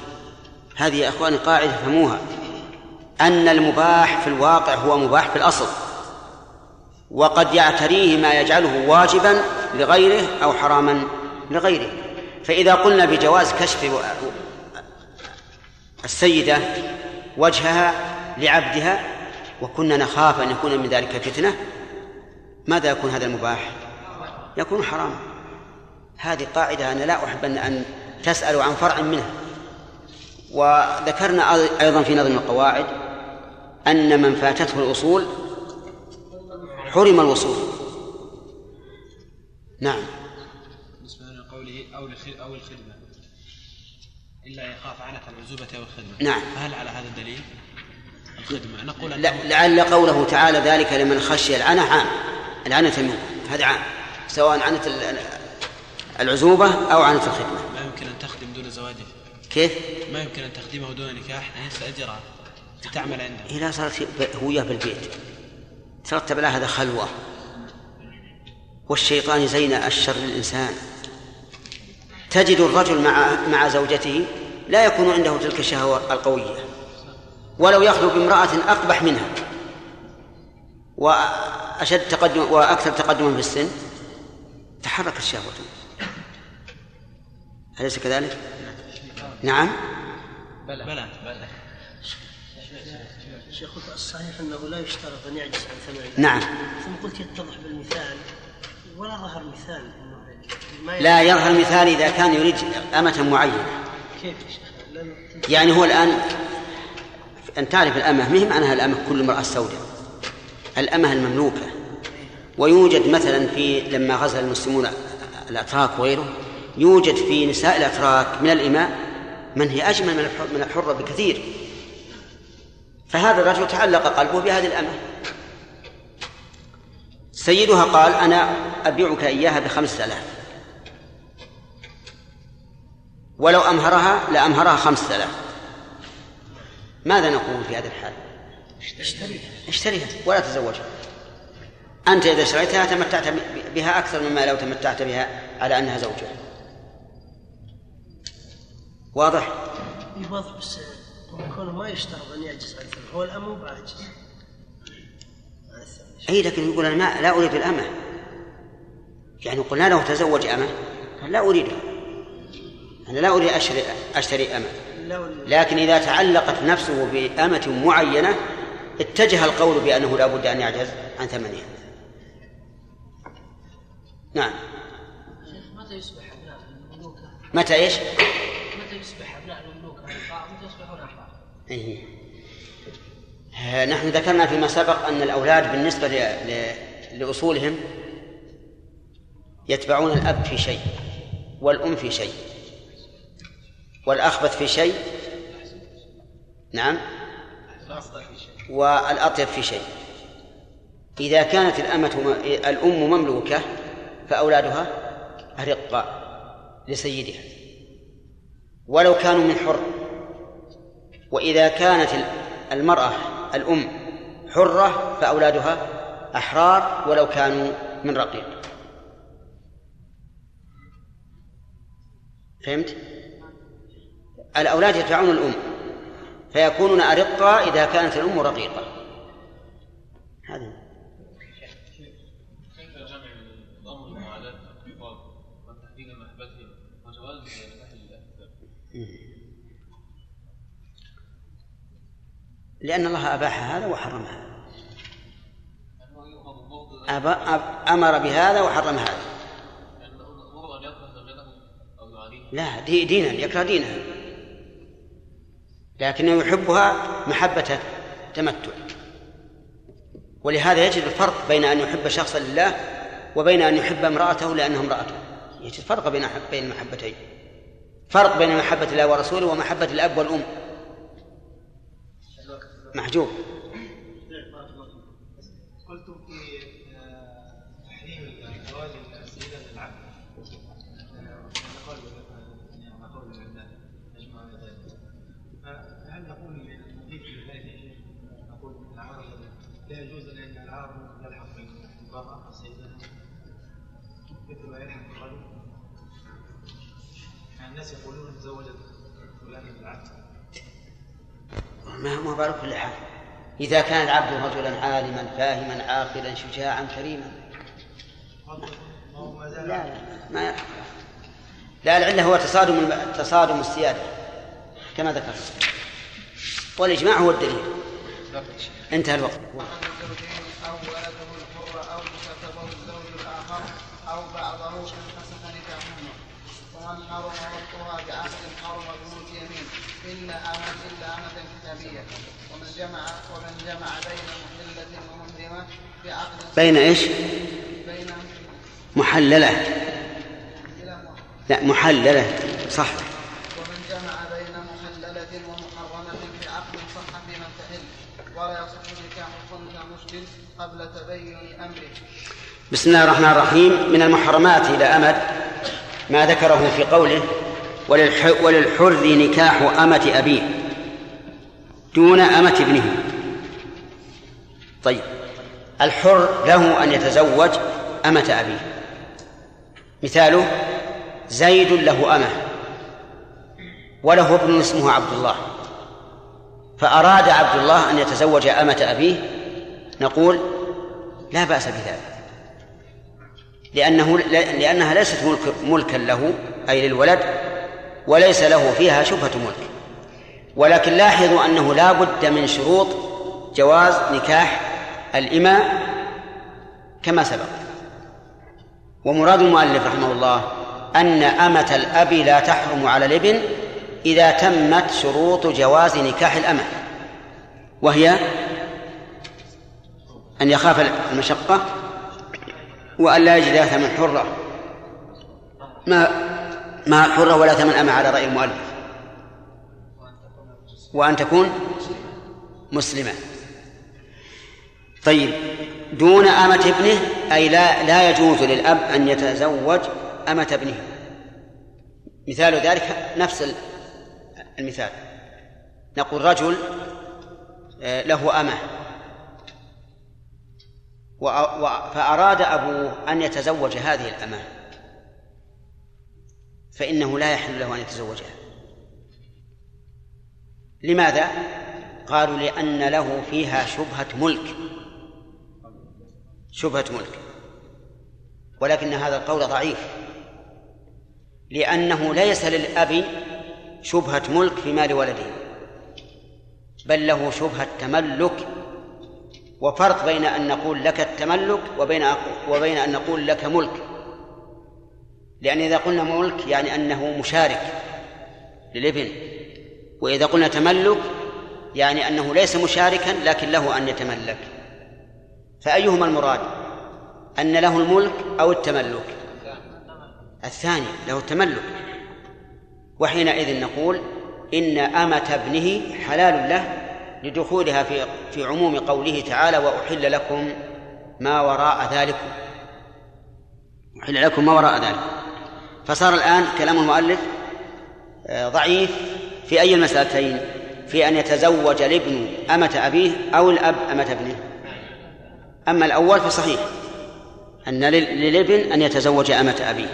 هذه يا إخواني قاعدة فهموها أن المباح في الواقع هو مباح في الأصل. وقد يعتريه ما يجعله واجبا لغيره أو حراما لغيره. فإذا قلنا بجواز كشف السيدة وجهها لعبدها وكنا نخاف أن يكون من ذلك فتنة. ماذا يكون هذا المباح؟ يكون حراما هذه قاعدة أنا لا أحب ان أن تسالوا عن فرع منها وذكرنا أيضا في نظم القواعد أن من فاتته الأصول حرم الوصول. نعم.
بالنسبة لقوله أو أو الخدمة. إلا يخاف عنة العزوبة أو الخدمة.
نعم.
فهل على هذا الدليل؟ الخدمة. نقول
لا لعل قوله تعالى ذلك لمن خشي العنة عام. العنة منه. هذا عام. سواء عنة العزوبة أو عنة الخدمة.
ما يمكن أن تخدم دون زواجه.
كيف؟
ما يمكن أن تخدمه دون نكاح. أن يستأجرها تعمل عنده.
إذا صارت هوية بالبيت. ترتب لها هذا خلوة. والشيطان زين الشر للإنسان. تجد الرجل مع مع زوجته لا يكون عنده تلك الشهوة القوية ولو يخلو بامرأة أقبح منها وأشد تقدم وأكثر تقدما في السن تحركت شهوته. أليس كذلك؟ نعم.
بلى. بلى. بلى
شيخ الصحيح أنه لا يشترط أن يعجز عن ثمن
نعم.
ثم قلت يتضح بالمثال ولا ظهر مثال.
لا يظهر مثال إذا كان يريد أمة معينة.
كيف؟
يعني هو الآن أن تعرف الأمة مهم معناها الأمة كل امرأة سوداء. الأمة المملوكة. ويوجد مثلا في لما غزا المسلمون الأتراك وغيره يوجد في نساء الأتراك من الإماء من هي أجمل من الحرة بكثير. فهذا الرجل تعلق قلبه بهذه الأمة. سيدها قال أنا أبيعك إياها بخمسة آلاف. ولو أمهرها لأمهرها خمسة آلاف. ماذا نقول في هذا الحال؟ اشتريها. اشتريها ولا تزوجها أنت إذا اشتريتها تمتعت بها أكثر مما لو تمتعت بها على أنها زوجة. واضح؟
اي واضح بس كونه ما يشترط أن يعجز عن هو الأمر بعاجز.
اي لكن يقول أنا ما لا أريد الأمة. يعني قلنا له تزوج أمة. قال لا اريدها أنا لا أريد اشتري أشتري أمة. لكن إذا تعلقت نفسه بأمة معينة اتجه القول بأنه لا بد أن يعجز عن ثمنها. نعم.
متى يصبح
متى إيش؟
يصبح أبناء المملوك متى يصبحون أحرار
إيه. نحن ذكرنا فيما سبق أن الأولاد بالنسبة لأصولهم يتبعون الأب في شيء والأم في شيء والأخبث في شيء. نعم. والأطيب في شيء. إذا كانت الأمة الأم مملوكة فأولادها أرقاء لسيدها. ولو كانوا من حر. وإذا كانت المرأة الأم حرة فأولادها أحرار ولو كانوا من رقيق فهمت؟ الأولاد يتبعون الأم فيكونون أرقة إذا كانت الأم رقيقة هذه لأن الله أباح هذا وحرم هذا أب... أب... أمر بهذا وحرم هذا. لا دي دينا يكره دينها لكنه يحبها محبة تمتع. ولهذا يجد الفرق بين أن يحب شخصا لله وبين أن يحب امرأته لأنها امرأته. يجد فرق بين بين المحبتين فرق بين محبة الله ورسوله ومحبة الأب والأم. محجوب
قلتم في آه، تحريم زواج السيدة للعبد نقول نقول لا يجوز لأن العار يلحق بالمرأة السيدة مثل ما يلحق الرجل. الناس يقولون تزوجت فلان بالعبد
ما ما بالك كل حال إذا كان العبد رجلا عالما فاهما عاقلا شجاعا كريما.
هو
لا لا ما لا العلة هو تصادم تصادم السيادة كما ذكرت. والإجماع هو الدليل. انتهى الوقت
وعن الزوجين أو ولده الحر أو كتبه الزوج الآخر أو بعضه إن فسخ نكاحهما ومن حرم وقتها بعهد حرم بنوت يمين إلا أمة إلا أمة كتابية ومن جمع ومن جمع بين محلة ومحرمة بعقد
بين إيش؟
بين
محللة. لا محللة. صح.
ومن جمع بين محللة ومحرمة في عقد صح في من تحل ولا يصح نكاح صنع مشكل قبل تبين أمره.
بسم الله الرحمن الرحيم. من المحرمات إلى أمد ما ذكره في قوله وللح وللحر نكاح أمة أبيه دون أمة ابنه. طيب. الحر له أن يتزوج أمة أبيه. مثاله زيد له أمة وله ابن اسمه عبد الله فأراد عبد الله أن يتزوج أمة أبيه نقول لا بأس بذلك. لأنه لأنها ليست ملك ملكا له أي للولد وليس له فيها شبهة ملك. ولكن لاحظوا أنه لا بد من شروط جواز نكاح الإماء كما سبق. ومراد المؤلف رحمه الله أن أمة الأب لا تحرم على الابن إذا تمت شروط جواز نكاح الأمة وهي أن يخاف المشقة وأن لا يجد ثمن حرة. ما ما حرة ولا ثمن أمة على رأي المؤلف. وأن تكون مسلمة. طيب دون أمة ابنه أي لا لا يجوز للأب أن يتزوج أمة ابنه. مثال ذلك نفس المثال. نقول رجل آه، له أمة. فأراد أبوه أن يتزوج هذه الأمة. فإنه لا يحل له أن يتزوجها. لماذا؟ قالوا لأن له فيها شبهة ملك. شبهة ملك. ولكن هذا القول ضعيف. لأنه ليس للأب شبهة ملك في مال ولده. بل له شبهة تملك. وفرق بين أن نقول لك التملك وبين وبين أن نقول لك ملك. لأن إذا قلنا ملك يعني أنه مشارك للابن وإذا قلنا تملك يعني أنه ليس مشاركا لكن له أن يتملك. فأيهما المراد؟ أن له الملك أو التملك. الثاني له التملك. وحينئذ نقول إن أمة ابنه حلال له لدخولها في في عموم قوله تعالى وأحل لكم ما وراء ذلكم. أحل لكم ما وراء ذلك فصار الآن كلام المؤلف آه، ضعيف في أي المسألتين؟ في أن يتزوج الابن أمة أبيه أو الأب أمة ابنه. أما الأول فصحيح أن لل- للابن أن يتزوج أمة أبيه.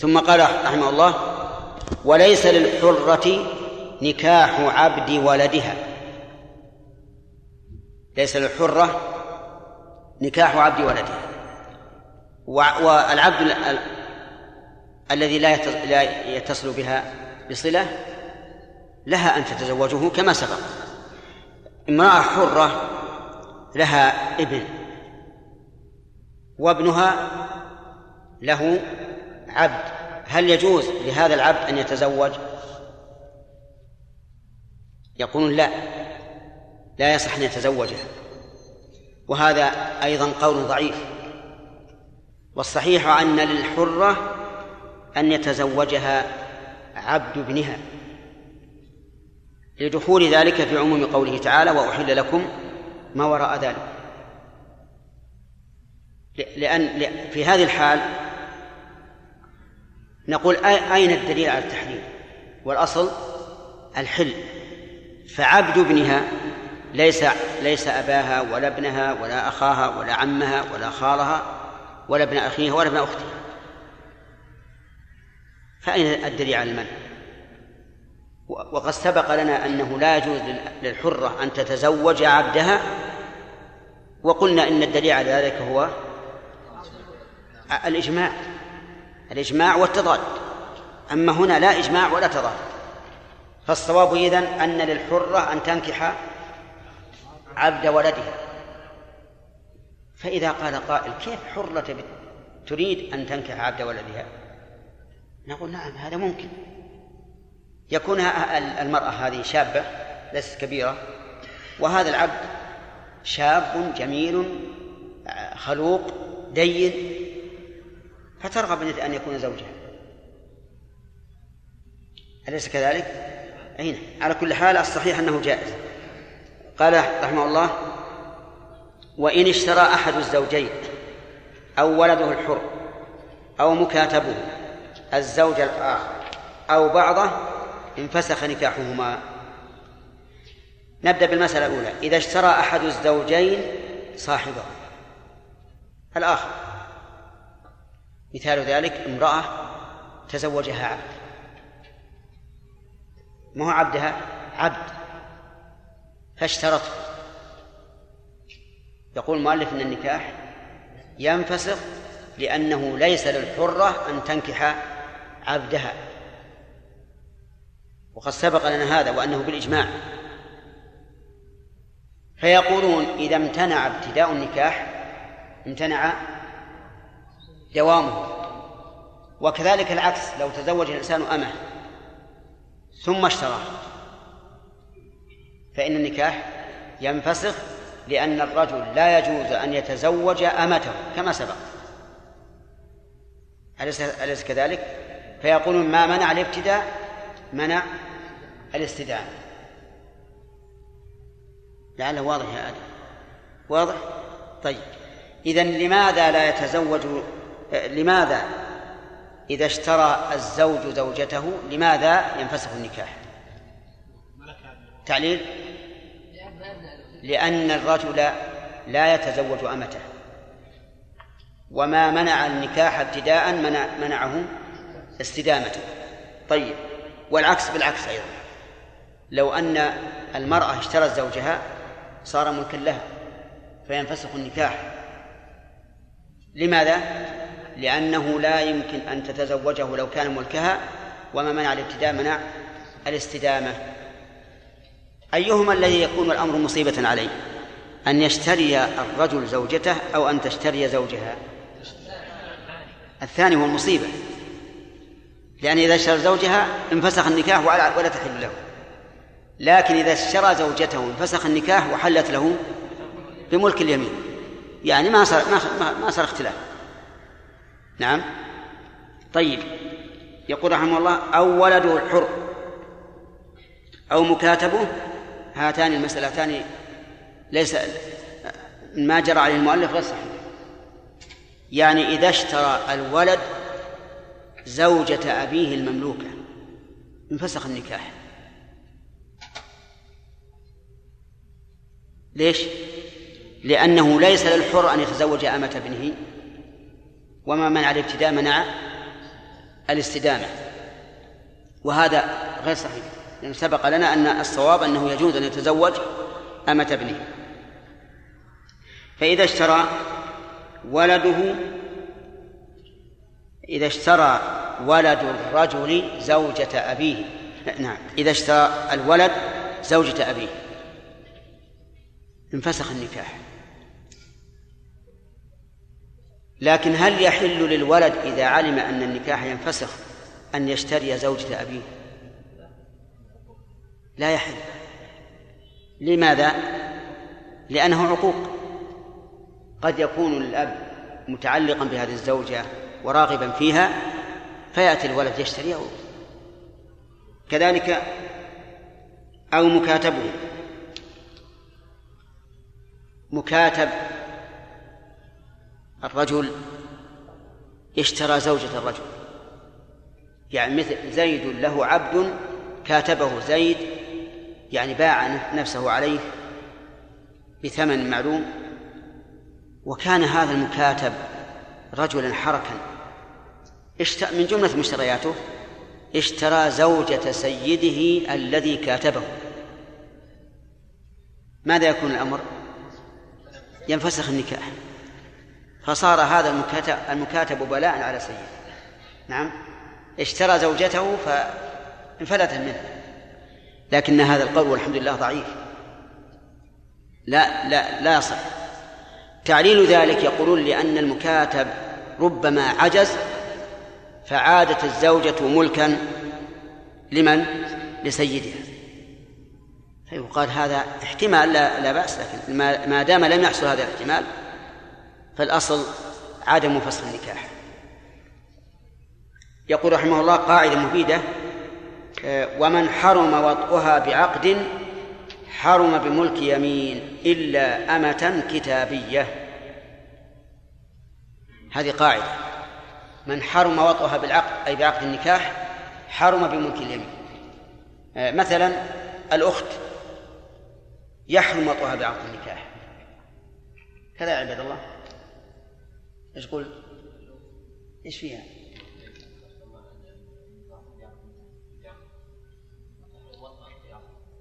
ثم قال رحمه الله وليس للحرة نكاح عبد ولدها. ليس للحرة نكاح عبد ولدها. والعبد ال- ال- الذي لا يتصل بها بصلة لها أن تتزوجه كما سبق. امرأة حرة لها ابن وابنها له عبد. هل يجوز لهذا العبد أن يتزوج؟ يقولون لا لا يصح أن يتزوجها وهذا أيضا قول ضعيف. والصحيح أن للحرة أن يتزوجها عبد ابنها. لدخول ذلك في عموم قوله تعالى وأحل لكم ما وراء ذلك. لأن في هذه الحال نقول أين الدليل على التحريم؟ والأصل الحل. فعبد ابنها ليس ليس أباها ولا ابنها ولا أخاها ولا عمها ولا خالها ولا ابن أخيها ولا ابن أختها فأين الدليل على المنع؟ وقد سبق لنا أنه لا يجوز للحرة أن تتزوج عبدها وقلنا إن الدليل على ذلك هو الإجماع الإجماع والتضاد. أما هنا لا إجماع ولا تضاد. فالصواب إذن أن للحرة أن تنكح عبد ولدها. فإذا قال قائل كيف حرة تريد أن تنكح عبد ولدها؟ نقول نعم هذا ممكن. يكون المرأة هذه شابة ليست كبيرة وهذا العبد شاب جميل خلوق دين فترغب أن يكون زوجها أليس كذلك؟ أين نعم. على كل حال الصحيح أنه جائز قال رحمه الله وإن اشترى أحد الزوجين أو ولده الحر أو مكاتبه الزوج الآخر أو بعضه انفسخ نكاحهما. نبدأ بالمسألة الأولى. إذا اشترى أحد الزوجين صاحبه. الآخر. مثال ذلك امرأة تزوجها عبد. ما هو عبدها؟ عبد. فاشترته. يقول المؤلف إن النكاح ينفسخ لأنه ليس للحرة أن تنكح عبدها. وقد سبق لنا هذا وأنه بالإجماع. فيقولون إذا امتنع ابتداء النكاح امتنع دوامه. وكذلك العكس لو تزوج الإنسان أمه ثم اشتراه فإن النكاح ينفسخ لأن الرجل لا يجوز أن يتزوج أمته كما سبق. أليس أليس كذلك؟ فيقولون ما منع الابتداء؟ منع الاستدامة لعله واضح يا آدم. واضح؟ طيب. إذا لماذا لا يتزوج لماذا إذا اشترى الزوج زوجته لماذا ينفسخ النكاح؟ تعليل؟ لأن الرجل لا يتزوج أمته. وما منع النكاح ابتداء منع منعه استدامته. طيب. والعكس بالعكس أيضا. لو أن المرأة اشترت زوجها صار ملكا لها فينفسخ النكاح. لماذا؟ لأنه لا يمكن أن تتزوجه لو كان ملكها وما منع الابتداء منع الاستدامة. أيهما الذي يكون الأمر مصيبة عليه؟ أن يشتري الرجل زوجته أو أن تشتري زوجها؟ الثاني هو المصيبة. لأن إذا اشترى زوجها انفسخ النكاح ولا تحل له. لكن إذا اشترى زوجته انفسخ النكاح وحلت له بملك اليمين. يعني ما صار ما ما صار اختلاف. نعم. طيب. يقول رحمه الله أو ولده الحر أو مكاتبه هاتان المسألتان ليس ما جرى عليه المؤلف غير صحيح. يعني إذا اشترى الولد زوجة أبيه المملوكة انفسخ النكاح. ليش؟ لأنه ليس للحر أن يتزوج أمة ابنه وما منع الابتداء منع الاستدامة. وهذا غير صحيح لأنه سبق لنا أن الصواب أنه يجوز أن يتزوج أمة ابنه. فإذا اشترى ولده إذا اشترى ولد الرجل زوجة أبيه نعم إذا اشترى الولد زوجة أبيه. انفسخ النكاح. لكن هل يحل للولد إذا علم أن النكاح ينفسخ أن يشتري زوجة أبيه؟ لا يحل. لماذا؟ لأنه عقوق. قد يكون الأب متعلقا بهذه الزوجة وراغبا فيها فيأتي الولد يشتريها كذلك أو مكاتبه. مكاتب. الرجل اشترى زوجة الرجل. يعني مثل زيد له عبد كاتبه زيد يعني باع نفسه عليه بثمن معلوم. وكان هذا المكاتب رجلا حركا. من جملة مشترياته اشترى زوجة سيده الذي كاتبه. ماذا يكون الأمر؟ ينفسخ النكاح. فصار هذا المكاتب, المكاتب بلاء على سيده. نعم. اشترى زوجته فانفلتت منه. لكن هذا القول والحمد لله ضعيف. لا لا لا يصح. تعليل ذلك يقولون لأن المكاتب ربما عجز فعادت الزوجة ملكا لمن؟ لسيدها. فيقال هذا احتمال لا, لا بأس لكن ما دام لم يحصل هذا الاحتمال فالأصل عدم فسخ النكاح. يقول رحمه الله قاعدة مفيدة آه، ومن حرم وطئها بعقد حرم بملك يمين إلا أمة كتابية. هذه قاعدة. من حرم وطئها بالعقد أي بعقد النكاح حرم بملك اليمين. آه، مثلا الأخت يحرم وطئها بعقد النكاح. كذا يا عباد الله. إيش قلت؟ إيش فيها؟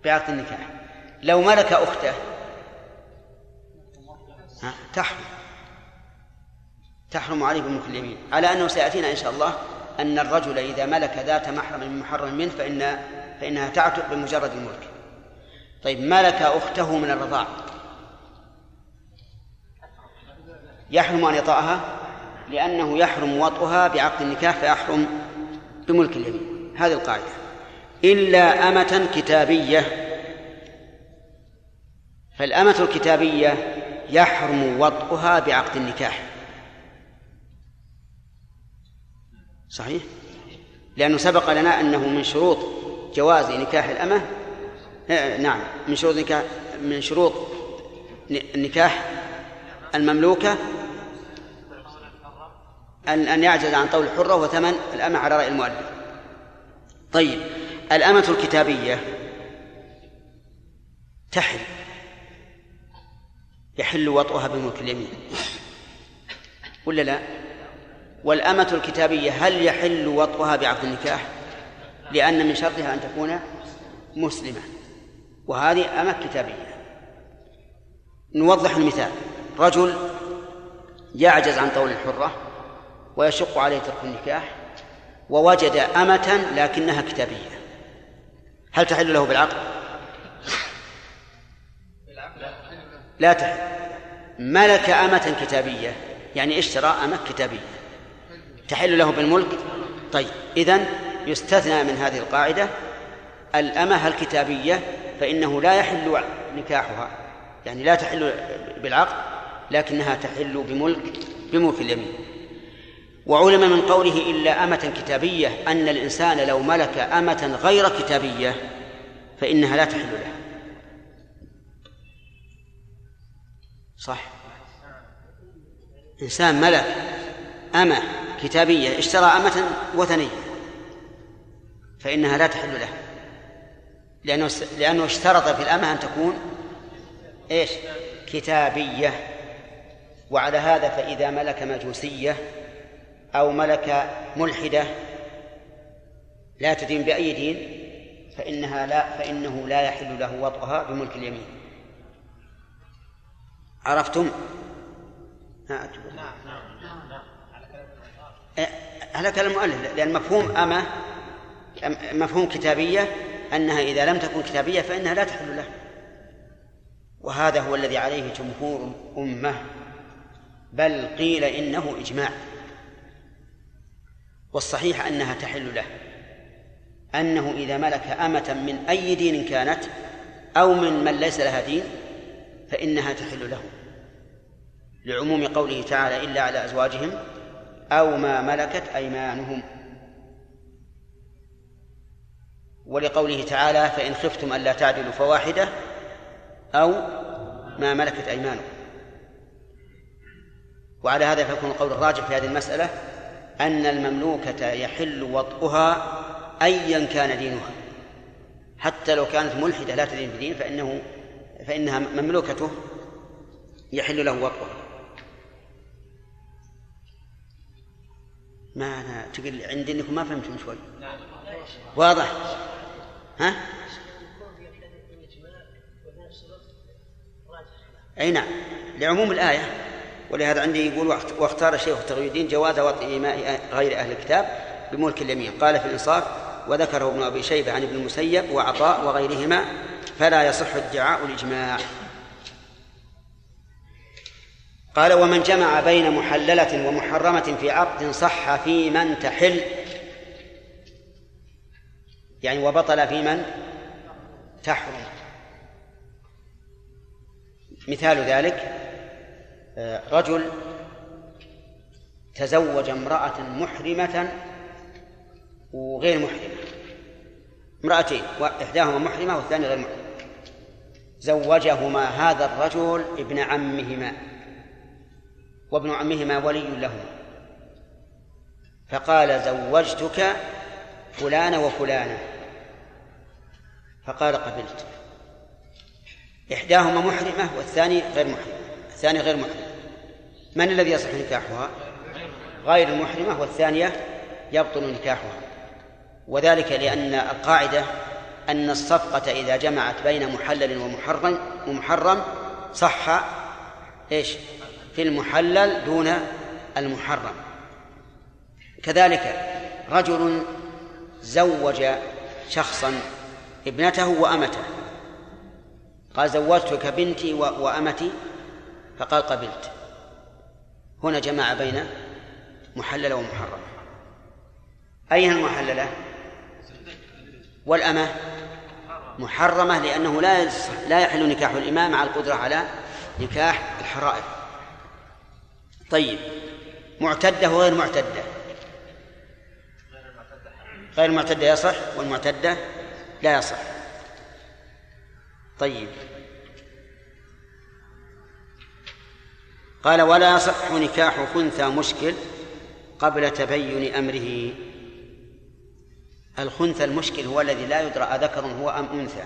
بعقد النكاح. لو ملك أخته تحرم. تحرم عليه بملك اليمين. على أنه سيأتينا إن شاء الله أن الرجل إذا ملك ذات محرم محرم منه فإن فإنها تعتق بمجرد الملك. طيب ملك أخته من الرضاع. يحرم أن يطأها لأنه يحرم وطئها بعقد النكاح فيحرم بملك اليمين. هذه القاعدة. إلا أمة كتابية. فالأمة الكتابية يحرم وطئها بعقد النكاح. صحيح؟ لأنه سبق لنا أنه من شروط جواز نكاح الأمة نعم. من شروط نكاح من شروط النكاح المملوكة أن أن يعجز عن طول الحرة وثمن الأمة على رأي المؤلف. طيب. الأمة الكتابية تحل. يحل وطئها بملك اليمين ولا لا؟ والأمة الكتابية هل يحل وطئها بعقد النكاح؟ لأن من شرطها أن تكون مسلمة. وهذه أمة كتابية. نوضح المثال. رجل يعجز عن طول الحرة ويشق عليه ترك النكاح ووجد أمة لكنها كتابية. هل تحل له بالعقد؟ لا تحل. ملك أمة كتابية. يعني اشترى أمة كتابية. تحل له بالملك؟ طيب. إذن يستثنى من هذه القاعدة الأمة الكتابية فإنه لا يحل نكاحها. يعني لا تحل بالعقد لكنها تحل بملك بملك اليمين. وعلم من قوله إلا أمة كتابية أن الإنسان لو ملك أمة غير كتابية فإنها لا تحل له. صح. إنسان ملك أمة كتابية اشترى أمة وثنية فإنها لا تحل له. لأنه لأنه اشترط في الأمة أن تكون إيش؟ كتابية وعلى هذا فإذا ملك مجوسية أو ملك ملحدة لا تدين بأي دين فإنها لا فإنه لا يحل له وطئها بملك اليمين عرفتم؟ نعم نعم على كلام المؤلف لأن مفهوم أمة مفهوم كتابية أنها إذا لم تكن كتابية فإنها لا تحل له. وهذا هو الذي عليه جمهور الأمة بل قيل إنه إجماع. والصحيح أنها تحل له. أنه إذا ملك أمة من أي دين كانت أو من من ليس لها دين فإنها تحل له. لعموم قوله تعالى إلا على أزواجهم أو ما ملكت أيمانهم. ولقوله تعالى فإن خفتم ألا تعدلوا فواحدة أو ما ملكت أيمانكم. وعلى هذا فيكون القول الراجح في هذه المسألة أن المملوكة يحل وطئها أيا كان دينها. حتى لو كانت ملحدة لا تدين بدين فإنه فإنها مملوكته يحل له وطئها. ما أنا تقول عندي أنكم ما فهمتم شوي. واضح؟ ها؟ أي نعم. لعموم الآية ولهذا عندي يقول واختار تغيير الدين جواز وطئ ماء غير أهل الكتاب بملك اليمين. قال في الإنصاف وذكره ابن أبي شيبة عن ابن المسيب وعطاء وغيرهما فلا يصح ادعاء الإجماع قال ومن جمع بين محللة ومحرمة في عقد صح في من تحل يعني وبطل في من؟ تحرم. مثال ذلك آه، رجل تزوج امرأة محرمة وغير محرمة. امرأتين إحداهما محرمة والثانية غير محرمة. زوجهما هذا الرجل ابن عمهما وابن عمهما ولي لهما. فقال زوجتك فلانة وفلانة. فقال قبلت. إحداهما محرمة والثاني غير محرم. الثاني غير محرم. من الذي يصح نكاحها؟ غير المحرمة والثانية يبطل نكاحها. وذلك لأن القاعدة أن الصفقة إذا جمعت بين محلل ومحرم ومحرم صح إيش؟ في المحلل دون المحرم. كذلك رجل زوج شخصا ابنته وأمته. قال زوجتك بنتي وأمتي؟ فقال قبلت. هنا جمع بين محللة ومحرمة. أين المحللة؟ والأمة؟ محرمة لأنه لا لا يحل نكاح الإمام مع القدرة على نكاح الحرائر. طيب معتدة وغير معتدة. غير المعتدة يصح والمعتدة لا يصح. طيب. قال ولا يصح نكاح خنثى مشكل قبل تبين أمره. الخنثى المشكل هو الذي لا يدرى أذكر هو أم أنثى.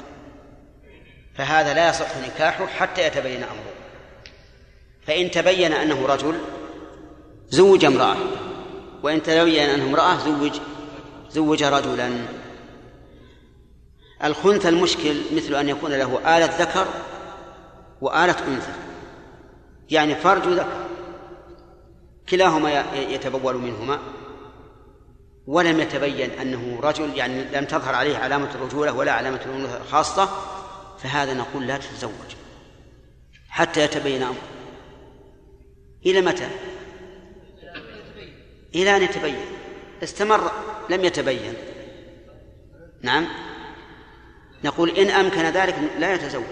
فهذا لا يصح نكاحه حتى يتبين أمره. فإن تبين أنه رجل زوج امرأة. وإن تبين أنه امرأة زوج زوج رجلا. الخنثى المشكل مثل أن يكون له آلة ذكر وآلة أنثى. يعني فرج ذكر كلاهما يتبول منهما. ولم يتبين أنه رجل يعني لم تظهر عليه علامة الرجولة ولا علامة الأنوثة الخاصة فهذا نقول لا تتزوج. حتى يتبين أمره إلى متى؟ إلى أن يتبين. استمر لم يتبين. نعم. نقول إن أمكن ذلك لا يتزوج.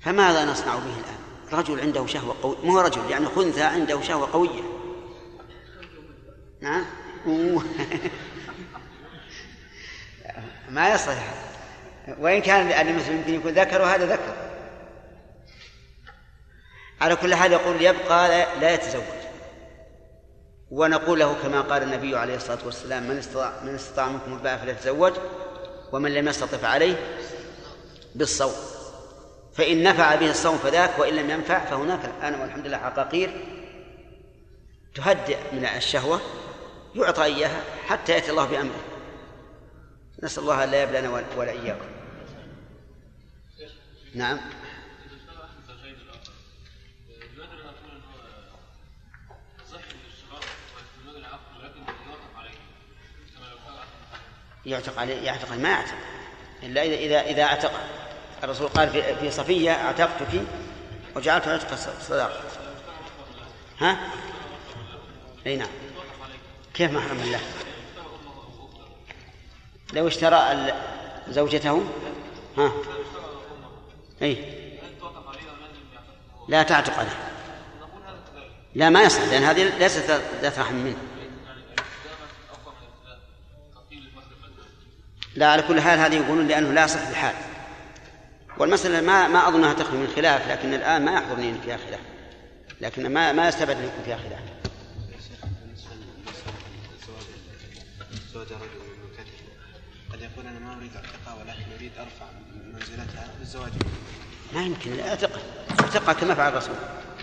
فماذا نصنع به الآن؟ رجل عنده شهوة قوية مو رجل يعني خنثى عنده شهوة قوية. نعم. ما يصلح. وإن كان المثل يمكن يكون ذكر وهذا ذكر. على كل حال يقول يبقى لا يتزوج. ونقول له كما قال النبي عليه الصلاة والسلام من استطاع من استطاع منكم الباء فليتزوج ومن لم يستطع عليه بالصوم. فإن نفع به الصوم فذاك وإن لم ينفع فهناك الآن والحمد لله عقاقير تهدئ من الشهوة يعطى إياها حتى يأتي الله بأمره. نسأل الله أن لا يبلنا ولا إياكم. نعم. يعتق عليه يعتق ما يعتق. إلا إذا إذا إذا أعتق. الرسول قال في, في صفية أعتقتك وجعلت عتق صداق ها؟ أي نعم. كيف محرم له لو اشترى زوجته؟ ها؟ أي. لا تعتق عليه. لا ما يصح لأن هذه ليست ذات رحم منه. لا على كل حال هذه يقولون لأنه لا يصح الحال. والمسألة ما ما أظنها تخلو من خلاف لكن الآن ما يحضرني أن فيها خلاف. لكن ما ما يستبعد أن يكون فيها خلاف.
زوج رجل مملوكته قد يقول أنا ما أريد اعتقها ولكن أريد أرفع منزلتها بالزواج
ما يمكن اعتقه اعتقه كما فعل الرسول.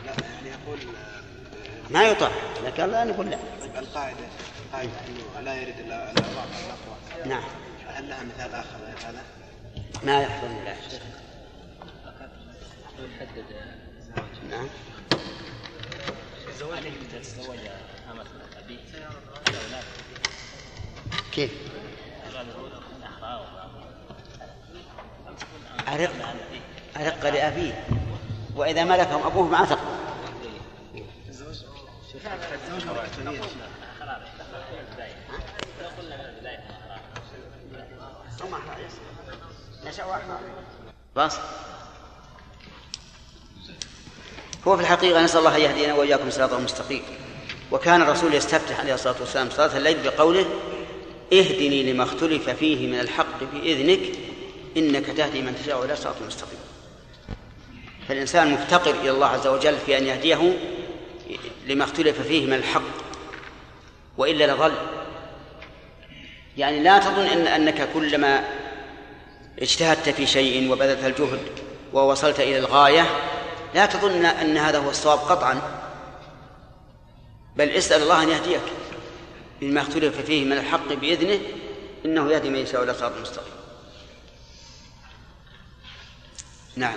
لا يعني يقول آه،
ما يطاع. لكن الله نقول لا.
القاعدة القاعدة إنه لا إلا الضعف الأقوى.
نعم.
هل لها مثال آخر غير هذا؟
ما يحضرني لا نعم.
الزواج متى تتزوج
كيف؟ أرق. أرق لأبيه. وإذا ملكهم أبوه ما عتق بس هو في الحقيقة نسأل الله أن يهدينا وإياكم صراطا مستقيم وكان الرسول يستفتح عليه الصلاة والسلام صلاة الليل بقوله اهدني لما اختلف فيه من الحق بإذنك إنك تهدي من تشاء إلى صراط مستقيم. فالإنسان مفتقر إلى الله عز وجل في أن يهديه لما اختلف فيه من الحق وإلا لظل. يعني لا تظن إن أنك كلما اجتهدت في شيء وبذلت الجهد ووصلت إلى الغاية لا تظن أن هذا هو الصواب قطعا. بل اسأل الله أن يهديك بما اختلف فيه من الحق بإذنه إنه يهدي من يشاء إلى صراط مستقيم. نعم.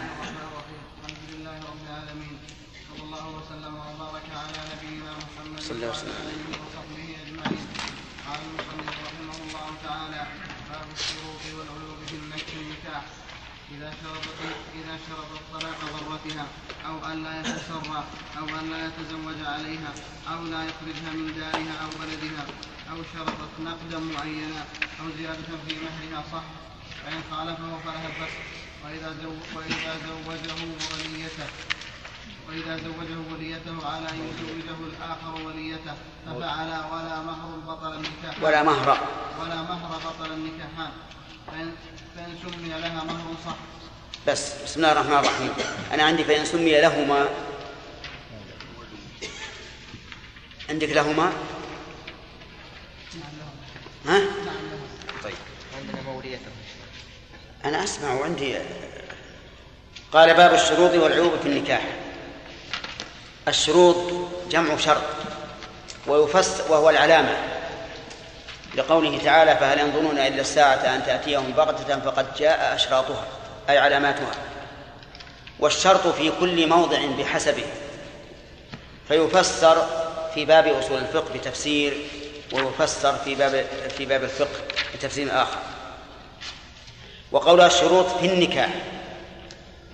الحمد لله رب العالمين صلى الله وسلم وبارك على نبينا محمد
صلى الله وسلم
اله وصحبه اجمعين قال المصنف رحمه الله تعالى باب الشروط والعلوم في النكح النكاح اذا شرطت إذا شرطت طلاق ضرتها أو أن لا يتسرى أو أن لا يتزوج عليها أو لا يخرجها من دارها أو بلدها أو شرطت نقدا معينا أو زيادة في مهرها صح فإن خالفه فلها الفسخ وإذا زو وإذا زوجه وليته وإذا زوجه وليته على أن يزوجه الآخر وليته ففعل ولا مهر بطل النكاح.
ولا مهر.
ولا مهر بطل النكاحان. فإن, فإن سمي لها مهر صح.
بس بسم الله الرحمن الرحيم. أنا عندي فإن سمي لهما. عندك لهما؟ ها؟ طيب أنا أسمع وعندي قال باب الشروط والعيوب في النكاح. الشروط جمع شرط ويفسر وهو العلامة. لقوله تعالى فهل ينظرون إلا الساعة أن تأتيهم بغتة فقد جاء أشراطها. أي علاماتها. والشرط في كل موضع بحسبه. فيفسر في باب أصول الفقه بتفسير ويفسر في باب في باب الفقه بتفسير آخر. وقولها الشروط في النكاح.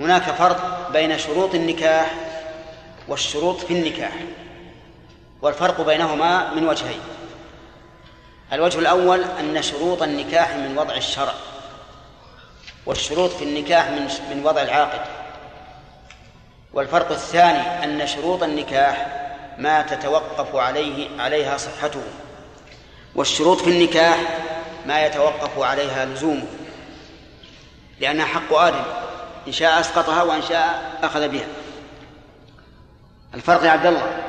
هناك فرق بين شروط النكاح والشروط في النكاح. والفرق بينهما من وجهين. الوجه الأول أن شروط النكاح من وضع الشرع. والشروط في النكاح من من وضع العاقد. والفرق الثاني أن شروط النكاح ما تتوقف عليه عليها صحته. والشروط في النكاح ما يتوقف عليها لزومه. لأنها حق آدم إن شاء أسقطها وإن شاء أخذ بها. الفرق يا عبد الله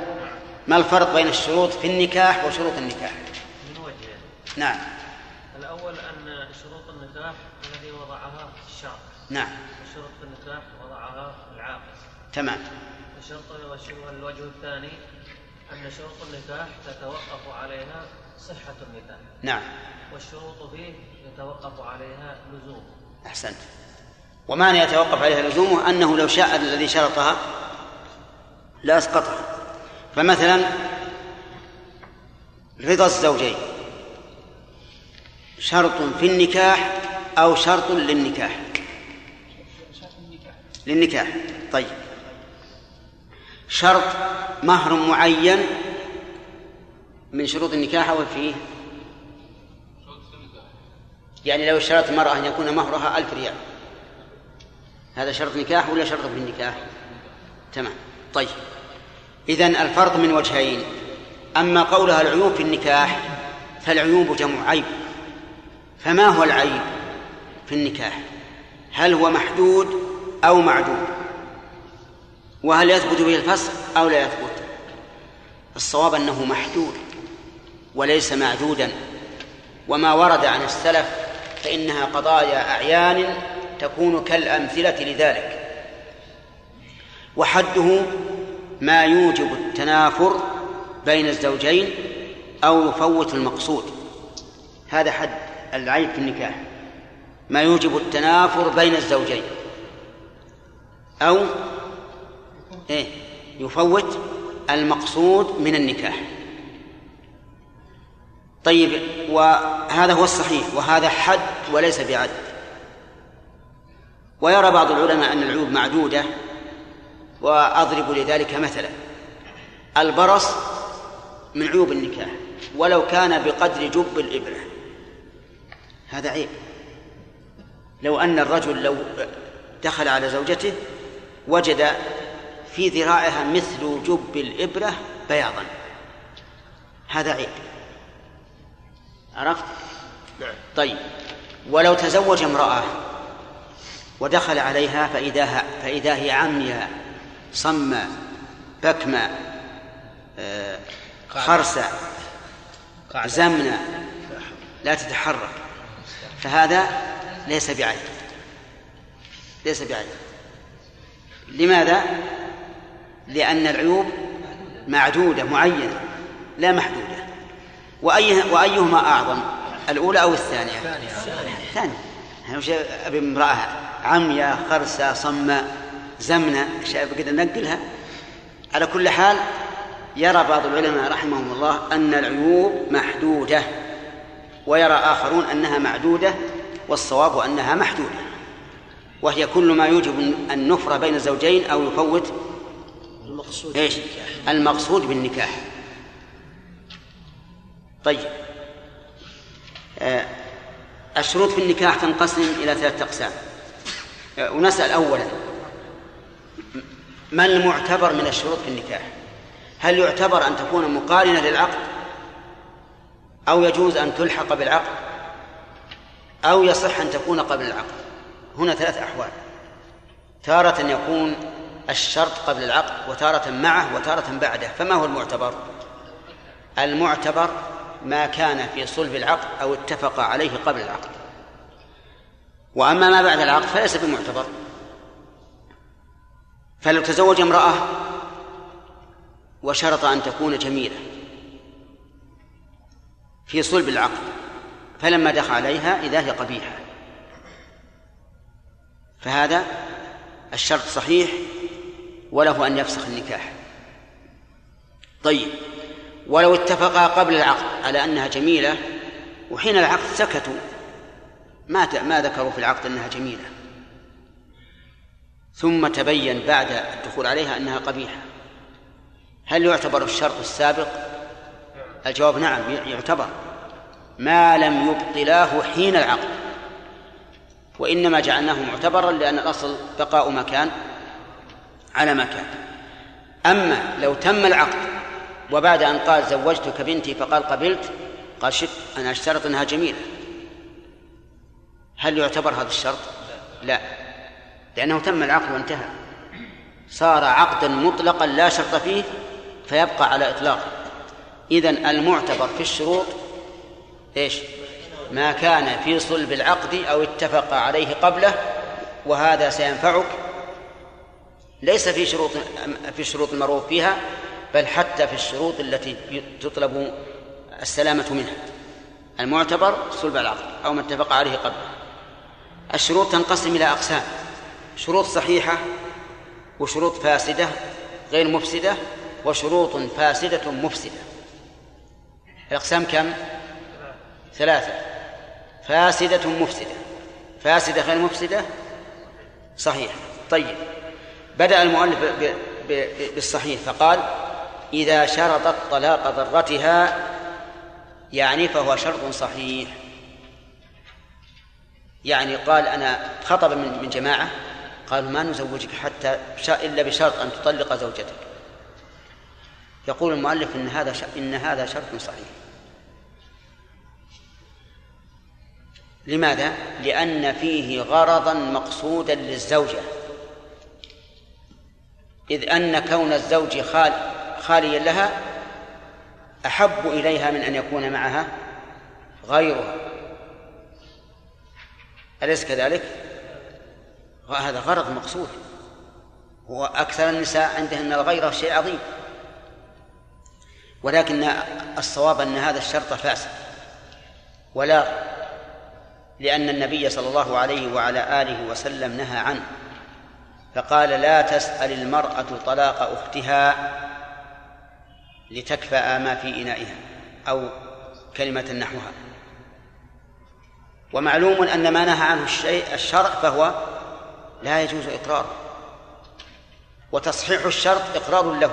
ما الفرق بين الشروط في النكاح وشروط النكاح؟ نعم
الأول أن شروط النكاح الذي وضعها الشرع
نعم.
وشروط النكاح وضعها العاقل.
تمام.
الشرط والوجه الثاني أن شروط النكاح تتوقف عليها صحة النكاح.
نعم.
والشروط فيه يتوقف عليها لزوم.
أحسنت. ومعنى يتوقف عليها لزومه أنه لو شاء الذي شرطها لأسقطها فمثلا رضا الزوجين. شرط في النكاح أو شرط للنكاح. للنكاح. طيب. شرط مهر معين من شروط النكاح أو فيه؟ يعني لو اشترط المرأة أن يكون مهرها ألف ريال. هذا شرط نكاح ولا شرط في النكاح؟ تمام. طيب. إذن الفرق من وجهين. أما قولها العيوب في النكاح فالعيوب جمع عيب. فما هو العيب في النكاح؟ هل هو محدود أو معدود وهل يثبت به الفسق أو لا يثبت؟ الصواب أنه محدود وليس معدودا. وما ورد عن السلف فإنها قضايا أعيان تكون كالأمثلة لذلك. وحده ما يوجب التنافر بين الزوجين أو يفوت المقصود. هذا حد العيب في النكاح. ما يوجب التنافر بين الزوجين. أو إيه؟ يفوت المقصود من النكاح. طيب وهذا هو الصحيح وهذا حد وليس بعد. ويرى بعض العلماء أن العيوب معدودة وأضرب لذلك مثلا. البرص من عيوب النكاح ولو كان بقدر جب الإبرة. هذا عيب. لو أن الرجل لو دخل على زوجته وجد في ذراعها مثل جب الإبرة بياضا. هذا عيب. عرفت؟ طيب. ولو تزوج امرأة ودخل عليها فإذا فإذا هي عمياء صماء بكمة آه، خرسة زمنة لا تتحرك. فهذا ليس بعيب. ليس بعيب. لماذا؟ لأن العيوب معدودة معينة لا محدودة. وأي وأيهما أعظم؟ الأولى أو الثانية؟ الثانية. أنا وش أبي امرأة عمياء خرسة صماء زمنة شايف كده نقلها على كل حال يرى بعض العلماء رحمهم الله أن العيوب محدودة ويرى آخرون أنها معدودة والصواب أنها محدودة. وهي كل ما يوجب النفرة بين الزوجين أو يفوت المقصود إيش؟ المقصود بالنكاح. طيب. آه الشروط في النكاح تنقسم إلى ثلاثة أقسام. آه ونسأل أولا ما المعتبر من الشروط في النكاح؟ هل يعتبر أن تكون مقارنة للعقد؟ أو يجوز أن تلحق بالعقد؟ أو يصح أن تكون قبل العقد؟ هنا ثلاث أحوال. تارة يكون الشرط قبل العقد وتارة معه وتارة بعده. فما هو المعتبر؟ المعتبر ما كان في صلب العقد أو اتفق عليه قبل العقد. وأما ما بعد العقد فليس بمعتبر. فلو تزوج امرأة وشرط أن تكون جميلة في صلب العقد فلما دخل عليها إذا هي قبيحة. فهذا الشرط صحيح وله أن يفسخ النكاح. طيب ولو اتفقا قبل العقد على أنها جميلة وحين العقد سكتوا ما ما ذكروا في العقد أنها جميلة. ثم تبين بعد الدخول عليها أنها قبيحة. هل يعتبر الشرط السابق؟ الجواب نعم يعتبر. ما لم يبطلاه حين العقد. وإنما جعلناه معتبرا لأن الأصل بقاء ما كان على ما كان أما لو تم العقد وبعد أن قال زوجتك بنتي فقال قبلت قال شف أنا أشترط أنها جميلة. هل يعتبر هذا الشرط؟ لا. لأنه تم العقد وانتهى. صار عقدا مطلقا لا شرط فيه فيبقى على إطلاقه. إذن المعتبر في الشروط إيش؟ ما كان في صلب العقد أو اتفق عليه قبله وهذا سينفعك. ليس في شروط في الشروط المعروف فيها بل حتى في الشروط التي تطلب السلامة منها. المعتبر صلب العقد أو ما اتفق عليه قبله. الشروط تنقسم إلى أقسام. شروط صحيحة وشروط فاسدة غير مفسدة وشروط فاسدة مفسدة. الأقسام كم؟ ثلاثة. فاسدة مفسدة. فاسدة غير مفسدة؟ صحيح. طيب. بدأ المؤلف بالصحيح فقال إذا شرطت طلاق ضرتها يعني فهو شرط صحيح. يعني قال أنا خطب من من جماعة قالوا ما نزوجك حتى إلا بشرط أن تطلق زوجتك. يقول المؤلف إن هذا إن هذا شرط صحيح. لماذا؟ لأن فيه غرضا مقصودا للزوجة. إذ أن كون الزوج خال خاليا لها أحب إليها من أن يكون معها غيرها. أليس كذلك؟ هذا غرض مقصود. هو أكثر النساء عندهن الغيرة شيء عظيم. ولكن الصواب أن هذا الشرط فاسد. ولا لأن النبي صلى الله عليه وعلى آله وسلم نهى عنه فقال لا تسأل المرأة طلاق أختها لتكفأ ما في إنائها أو كلمة نحوها. ومعلوم أن ما نهى عنه الشيء الشرع فهو لا يجوز إقراره وتصحيح الشرط إقرار له.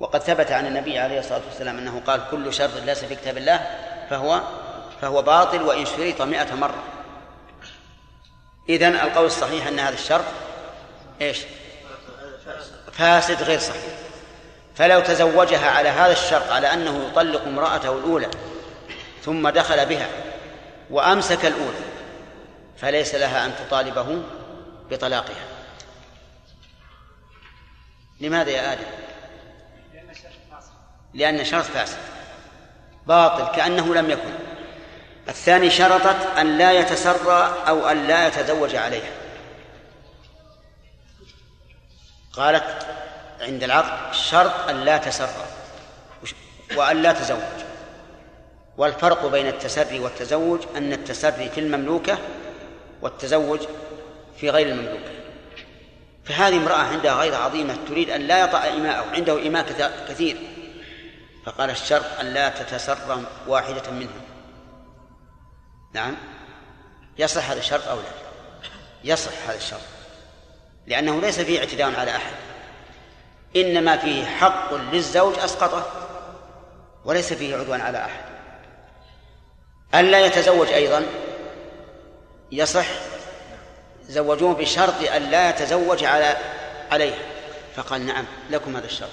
وقد ثبت عن النبي عليه الصلاة والسلام أنه قال كل شرط ليس في كتاب الله فهو فهو باطل وإن شرط مئة مرة. إذن القول الصحيح أن هذا الشرط إيش؟ فاسد غير صحيح. فلو تزوجها على هذا الشرط على أنه يطلق امرأته الأولى ثم دخل بها وأمسك الأولى فليس لها أن تطالبه بطلاقها. لماذا يا آدم؟ لأن شرط فاسد. باطل كأنه لم يكن. الثاني شرطت أن لا يتسرى أو أن لا يتزوج عليها. قالت عند العقد شرط أن لا تسرى وأن لا تزوج. والفرق بين التسري والتزوج أن التسري في المملوكة والتزوج في غير المملوكة. فهذه امرأة عندها غيرة عظيمة تريد أن لا يطأ إماءه عنده إماء كثير. فقال الشرط أن لا تتسرى واحدة منهم. نعم. يصح هذا الشرط أو لا؟ يصح هذا الشرط. لأنه ليس فيه اعتداء على أحد. إنما فيه حق للزوج أسقطه وليس فيه عدوان على أحد. ألا يتزوج أيضا؟ يصح. زوجوه بشرط أن لا يتزوج على عليه. فقال نعم لكم هذا الشرط.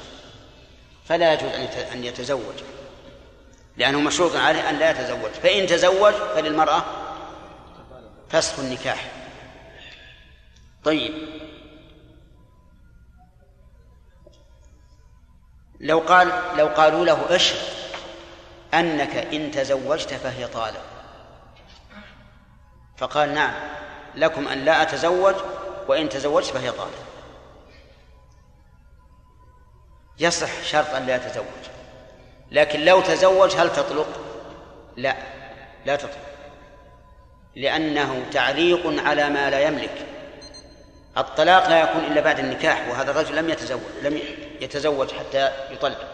فلا يجوز أن يتزوج. لأنه مشروط عليه أن لا يتزوج. فإن تزوج فللمرأة فسخ النكاح. طيب. لو قال لو قالوا له اشهد أنك إن تزوجت فهي طالب فقال نعم لكم أن لا أتزوج وإن تزوجت فهي طالب يصح شرط أن لا يتزوج. لكن لو تزوج هل تطلق؟ لا لا تطلق. لأنه تعليق على ما لا يملك. الطلاق لا يكون إلا بعد النكاح وهذا الرجل لم يتزوج لم يتزوج حتى يطلق.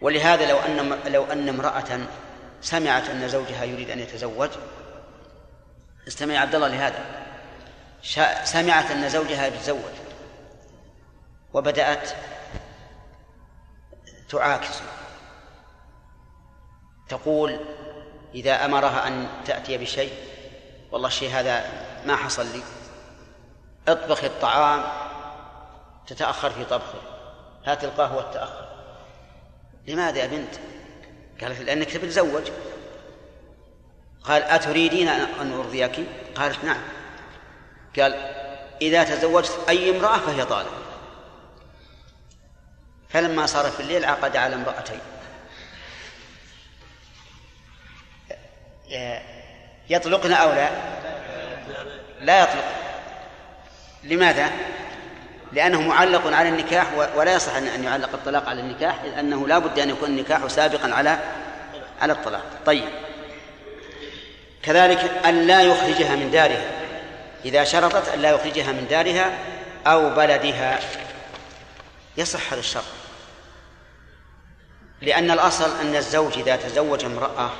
ولهذا لو أن لو أن امرأة سمعت أن زوجها يريد أن يتزوج استمع عبد الله لهذا. سمعت أن زوجها يتزوج وبدأت تعاكس. تقول إذا أمرها أن تأتي بشيء والله الشيء هذا ما حصل لي. اطبخ الطعام تتأخر في طبخه. هات القهوة تتأخر لماذا يا بنت؟ قالت لأنك تبي تتزوج. قال أتريدين أن أرضيك؟ قالت نعم. قال إذا تزوجت أي امرأة فهي طالب. فلما صار في الليل عقد على امرأتين. يطلقن أو لا؟ لا يطلق. لماذا؟ لأنه معلق على النكاح ولا يصح أن يعلق الطلاق على النكاح لأنه لا بد أن يكون النكاح سابقا على على الطلاق. طيب. كذلك أن لا يخرجها من دارها. إذا شرطت أن لا يخرجها من دارها أو بلدها. يصح هذا الشرط. لأن الأصل أن الزوج إذا تزوج امرأة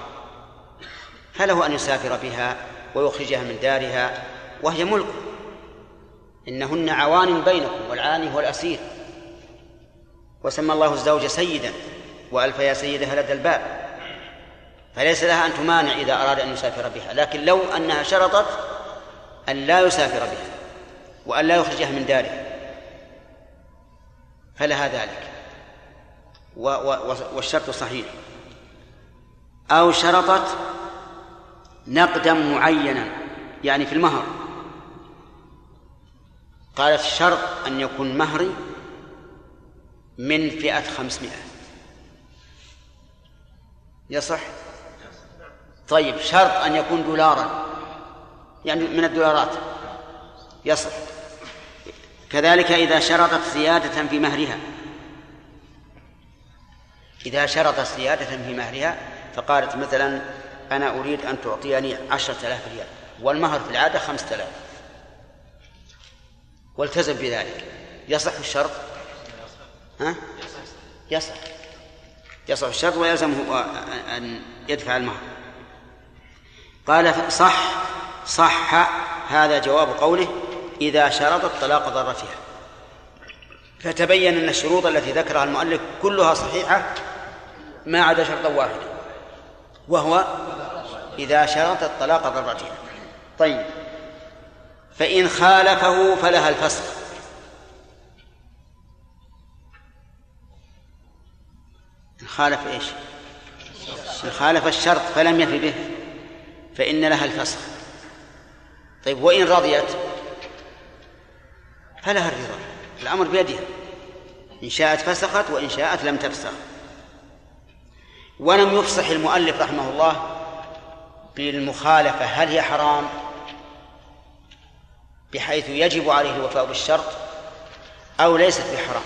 فله أن يسافر بها ويخرجها من دارها وهي ملكه إنهن عوان بينكم والعاني هو الأسير. وسمى الله الزوج سيدا وألف يا سيدها لدى الباب. فليس لها أن تمانع إذا أراد أن يسافر بها لكن لو أنها شرطت أن لا يسافر بها وأن لا يخرجها من داره فلها ذلك. والشرط صحيح. أو شرطت نقدا معينا يعني في المهر. قالت الشرط أن يكون مهري من فئة خمسمائة. يصح؟ طيب شرط أن يكون دولارا يعني من الدولارات. يصح. كذلك إذا شرطت زيادة في مهرها. إذا شرطت زيادة في مهرها فقالت مثلا أنا أريد أن تعطيني عشرة آلاف ريال والمهر في العادة خمسة آلاف. والتزم بذلك. يصح الشرط؟ ها؟ يصح. يصح الشرط ويلزمه أن يدفع المهر. قال صح صح هذا جواب قوله إذا شرطت طلاق ضرتها. فتبين أن الشروط التي ذكرها المؤلف كلها صحيحة ما عدا شرطا واحدا وهو إذا شرطت طلاق ضرتها طيب فإن خالفه فلها إن خالف إيش؟ إن خالف الشرط فلم يف به فإن لها الفسخ. طيب وإن رضيت فلها الرضا الأمر بيدها إن شاءت فسخت وإن شاءت لم تفسخ. ولم يفصح المؤلف رحمه الله بالمخالفة هل هي حرام بحيث يجب عليه الوفاء بالشرط أو ليست بحرام؟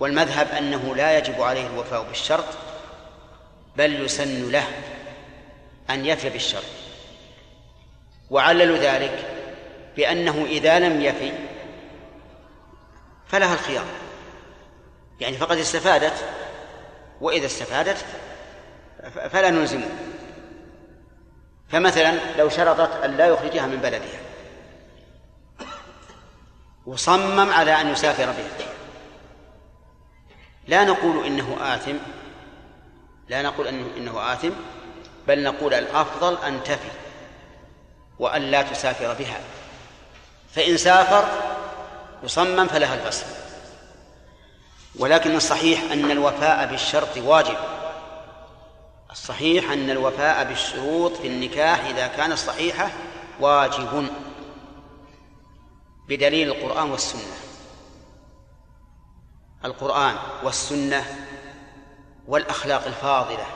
والمذهب أنه لا يجب عليه الوفاء بالشرط بل يسن له أن يفي بالشرط. وعللوا ذلك بأنه إذا لم يفي فلها الخيار. يعني فقد استفادت وإذا استفادت فلا نلزمه. فمثلا لو شرطت أن لا يخرجها من بلدها وصمم على أن يسافر بها. لا نقول إنه آثم لا نقول إنه, إنه آثم بل نقول الأفضل أن تفي وأن لا تسافر بها. فإن سافر وصمم فلها الفسخ ولكن الصحيح أن الوفاء بالشرط واجب. الصحيح أن الوفاء بالشروط في النكاح إذا كانت صحيحة واجب بدليل القرآن والسنة. القرآن والسنة والأخلاق الفاضلة.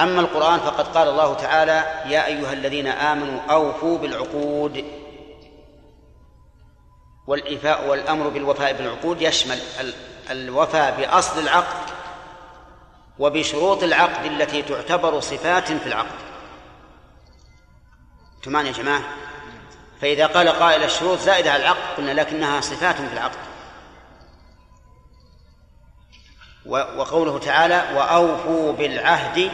أما القرآن فقد قال الله تعالى يا أيها الذين آمنوا أوفوا بالعقود والإيفاء والأمر بالوفاء بالعقود يشمل الوفاء بأصل العقد وبشروط العقد التي تعتبر صفات في العقد. تمان يا جماعة؟ فإذا قال قائل الشروط زائدة على العقد قلنا لكنها صفات في العقد. وقوله تعالى وأوفوا بالعهد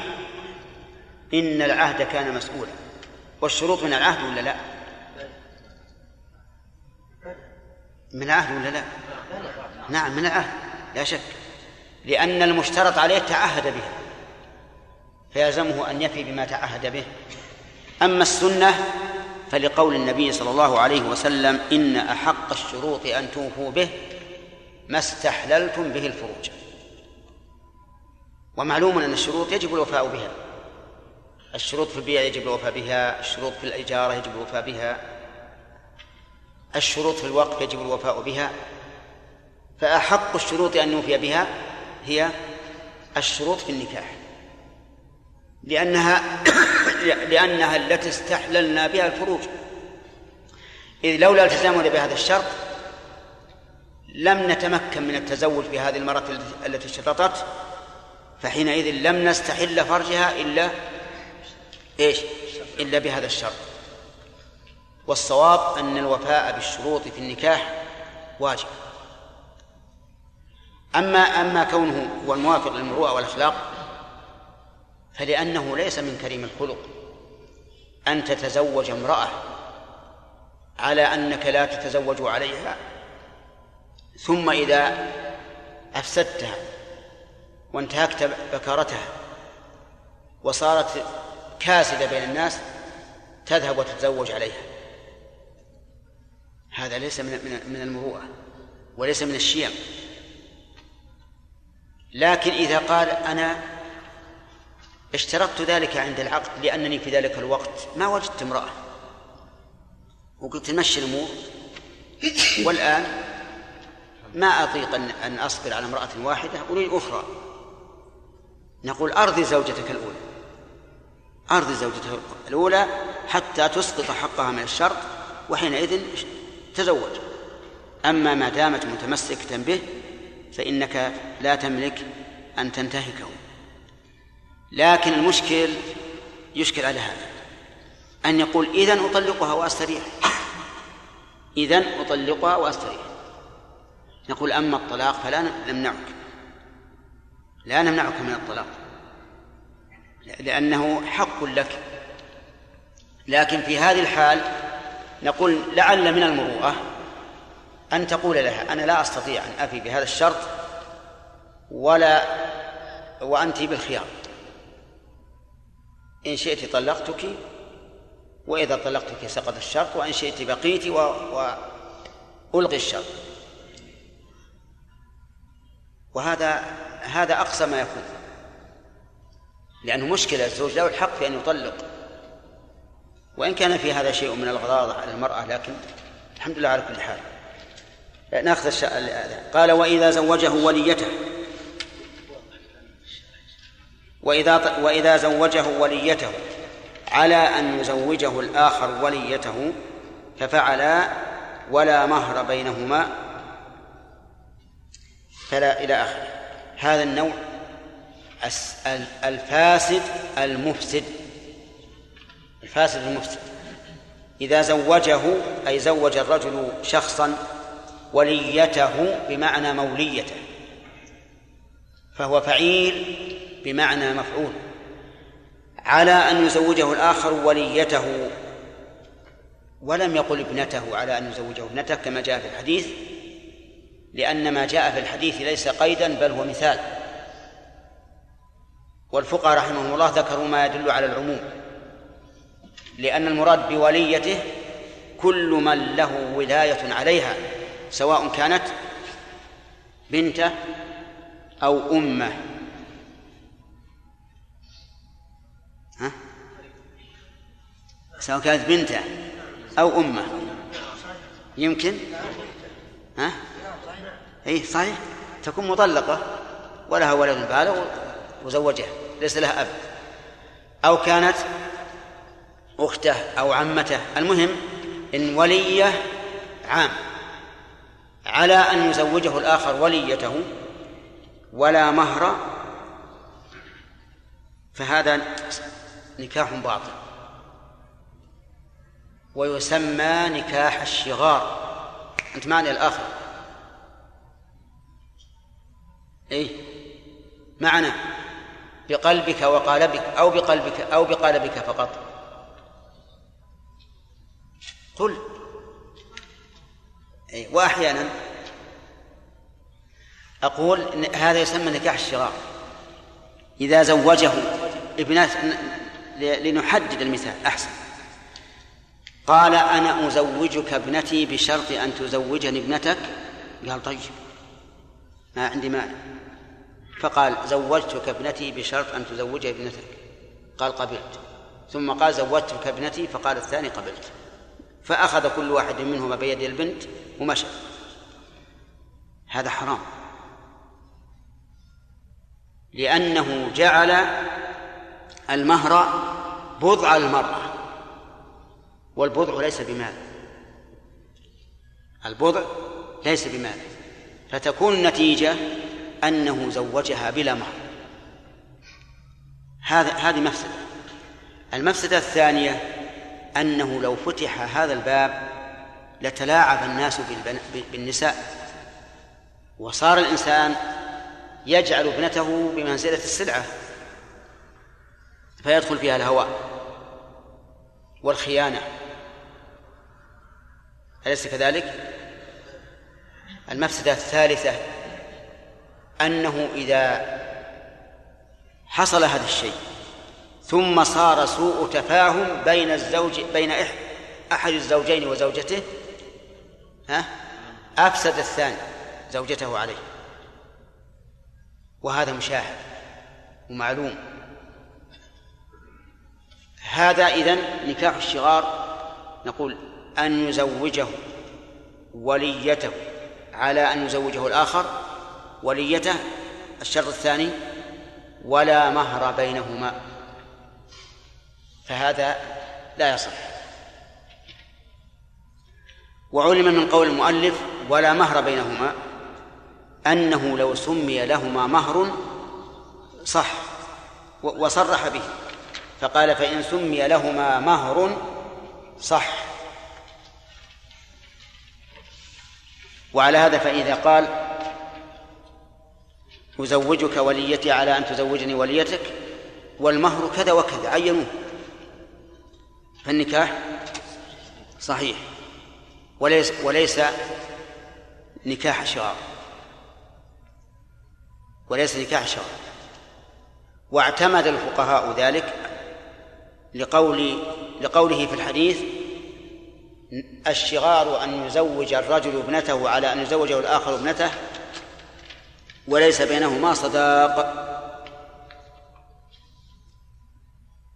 إن العهد كان مسؤولا. والشروط من العهد ولا لا؟ من العهد ولا لا؟ نعم من العهد لا شك. لأن المشترط عليه تعهد به فيلزمه أن يفي بما تعهد به. أما السنة فلقول النبي صلى الله عليه وسلم إن أحق الشروط أن توفوا به ما استحللتم به الفروج. ومعلوم أن الشروط يجب الوفاء بها. الشروط في البيع يجب الوفاء بها الشروط في الإجارة يجب الوفاء بها. الشروط في الوقف يجب الوفاء بها فأحق الشروط أن نوفي بها هي الشروط في النكاح. لأنها لأنها التي استحللنا بها الفروج. إذ لولا التزامنا بهذا الشرط لم نتمكن من التزوج بهذه المرأة التي شرطت فحينئذ لم نستحل فرجها إلا إيش؟ إلا بهذا الشرط. والصواب أن الوفاء بالشروط في النكاح واجب. أما أما كونه هو الموافق للمروءة والأخلاق فلأنه ليس من كريم الخلق أن تتزوج امرأة على أنك لا تتزوج عليها ثم إذا أفسدتها وانتهكت بكارتها وصارت كاسدة بين الناس تذهب وتتزوج عليها. هذا ليس من من المروءة وليس من الشيم. لكن إذا قال أنا اشترطت ذلك عند العقد لأنني في ذلك الوقت ما وجدت امرأة. وقلت نمشي الأمور. والآن ما أطيق أن أن أصبر على امرأة واحدة أريد أخرى. نقول أرضي زوجتك الأولى. أرضي زوجتك الأولى حتى تسقط حقها من الشرط وحينئذ تزوج. أما ما دامت متمسكة به فإنك لا تملك أن تنتهكه. لكن المشكل يشكل على هذا. أن يقول إذن أطلقها وأستريح. إذن أطلقها وأستريح. نقول أما الطلاق فلا نمنعك. لا نمنعك من الطلاق. لأنه حق لك. لكن في هذه الحال نقول لعل من المروءة أن تقول لها أنا لا أستطيع أن أفي بهذا الشرط ولا وأنت بالخيار. إن شئت طلقتك وإذا طلقتك سقط الشرط وإن شئت بقيت و... وألغي الشرط. وهذا هذا أقصى ما يكون. لأنه مشكلة الزوج له الحق في أن يطلق. وإن كان في هذا شيء من الغضاضة على المرأة لكن الحمد لله على كل حال. ناخذ الشيء قال وإذا زوجه وليته. وإذا وإذا زوجه وليته. على أن يزوجه الآخر وليته ففعلا ولا مهر بينهما. فلا إلى آخره. هذا النوع الفاسد المفسد. الفاسد المفسد إذا زوجه أي زوج الرجل شخصا وليته بمعنى موليته. فهو فعيل بمعنى مفعول. على أن يزوجه الآخر وليته. ولم يقل ابنته على أن يزوجه ابنته كما جاء في الحديث لأن ما جاء في الحديث ليس قيدا بل هو مثال. والفقهاء رحمهم الله ذكروا ما يدل على العموم. لأن المراد بوليته كل من له ولاية عليها سواء كانت بنته أو أمة. ها؟ سواء كانت بنته أو أمة. يمكن؟ ها؟ أي صحيح. تكون مطلقة ولها ولد بالغ وزوجها ليس لها أب. أو كانت أخته أو عمته. المهم إن وليه عام. على أن يزوجه الآخر وليته ولا مهر فهذا نكاح باطل. ويسمى نكاح الشغار. أنت معني الآخر. إيه؟ معنى بقلبك وقالبك أو بقلبك أو بقالبك فقط. قل. إيه وأحيانا أقول إن هذا يسمى نكاح الشراء. إذا زوجه ابنات لنحدد المثال أحسن. قال أنا أزوجك ابنتي بشرط أن تزوجني ابنتك؟ قال طيب. ما عندي مانع. فقال زوجتك ابنتي بشرط أن تزوجها ابنتك. قال قبلت. ثم قال زوجتك ابنتي؟ فقال الثاني قبلت. فأخذ كل واحد منهما بيد البنت ومشى. هذا حرام. لأنه جعل المهر بضع المرأة والبضع ليس بمال. البضع ليس بمال. فتكون النتيجة أنه زوجها بلا مهر. هذا هذه مفسدة. المفسدة الثانية أنه لو فتح هذا الباب لتلاعب الناس بالنساء وصار الإنسان يجعل ابنته بمنزلة السلعة فيدخل فيها الهوى والخيانة أليس كذلك؟ المفسدة الثالثة أنه إذا حصل هذا الشيء ثم صار سوء تفاهم بين الزوج بين أحد الزوجين وزوجته ها؟ أفسد الثاني زوجته عليه. وهذا مشاهد ومعلوم. هذا إذن نكاح الشغار نقول أن يزوجه وليته على أن يزوجه الآخر وليته الشرط الثاني ولا مهر بينهما. فهذا لا يصح. وعلم من قول المؤلف ولا مهر بينهما أنه لو سمي لهما مهر صح وصرح به فقال فإن سمي لهما مهر صح. وعلى هذا فإذا قال أزوجك وليتي على أن تزوجني وليتك والمهر كذا وكذا عينوه. فالنكاح صحيح. وليس وليس نكاح شرار وليس نكاح شرار واعتمد الفقهاء ذلك لقول لقوله في الحديث الشغار أن يزوج الرجل ابنته على أن يزوجه الآخر ابنته وليس بينهما صداق.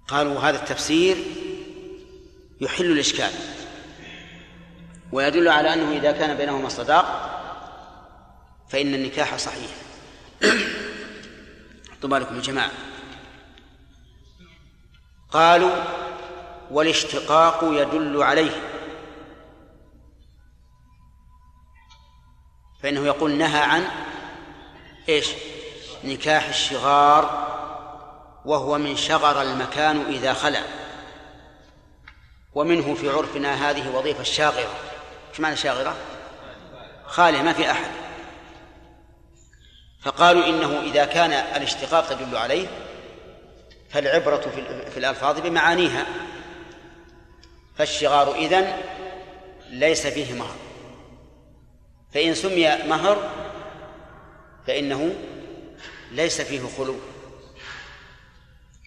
قالوا هذا التفسير يحل الإشكال. ويدل على أنه إذا كان بينهما صداق فإن النكاح صحيح. حطوا بالكم يا جماعة. قالوا والاشتقاق يدل عليه. فإنه يقول نهى عن إيش؟ نكاح الشغار وهو من شغر المكان إذا خلا. ومنه في عرفنا هذه وظيفة الشاغرة. إيش معنى شاغرة؟ خالية ما في أحد. فقالوا إنه إذا كان الاشتقاق يدل عليه فالعبرة في الألفاظ بمعانيها. فالشغار إذن ليس فيه مهر. فإن سمي مهر فإنه ليس فيه خلو.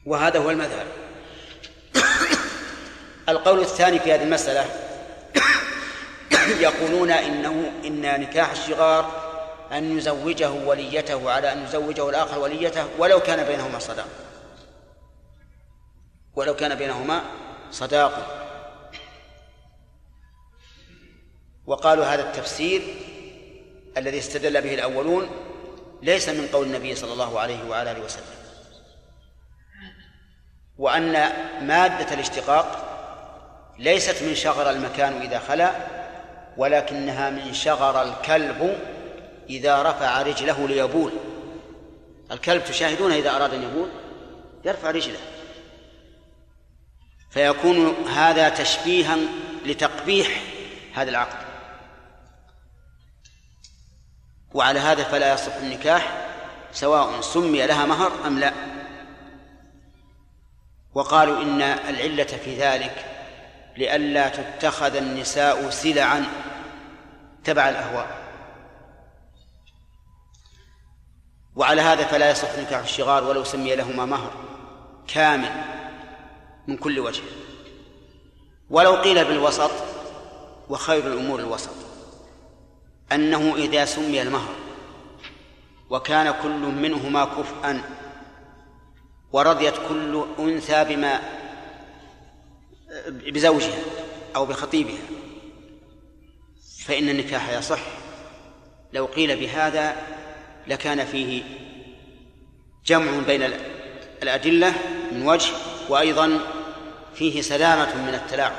وهذا هو المذهب. القول الثاني في هذه المسألة. يقولون إنه إن نكاح الشغار أن يزوجه وليته على أن يزوجه الآخر وليته ولو كان بينهما صداق. ولو كان بينهما صداق. وقالوا هذا التفسير الذي استدل به الأولون ليس من قول النبي صلى الله عليه وعلى آله وسلم. وأن مادة الاشتقاق ليست من شغر المكان إذا خلا ولكنها من شغر الكلب إذا رفع رجله ليبول. الكلب تشاهدونه إذا أراد أن يبول يرفع رجله. فيكون هذا تشبيها لتقبيح هذا العقد. وعلى هذا فلا يصح النكاح سواء سمي لها مهر أم لا. وقالوا إن العلة في ذلك لئلا تتخذ النساء سلعا. تبع الأهواء. وعلى هذا فلا يصح نكاح الشغار ولو سمي لهما مهر كامل من كل وجه. ولو قيل بالوسط وخير الأمور الوسط أنه إذا سمي المهر وكان كل منهما كفءا ورضيت كل أنثى بما بزوجها أو بخطيبها فإن النكاح يصح. لو قيل بهذا لكان فيه جمع بين الأدلة من وجه وأيضا فيه سلامة من التلاعب.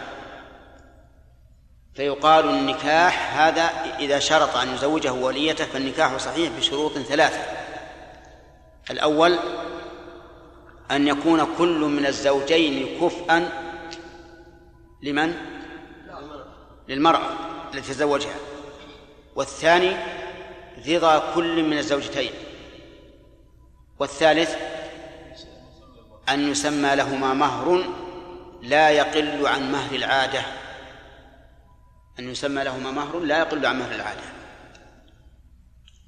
فيقال النكاح هذا إذا شرط أن يزوجه وليته فالنكاح صحيح بشروط ثلاثة. الأول أن يكون كل من الزوجين كفءا لمن؟ للمرأة التي تزوجها. والثاني رضا كل من الزوجتين. والثالث أن يسمى لهما مهر لا يقل عن مهر العادة. أن يسمى لهما مهر لا يقل عن مهر العادة.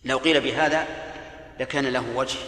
لو قيل بهذا لكان له وجه.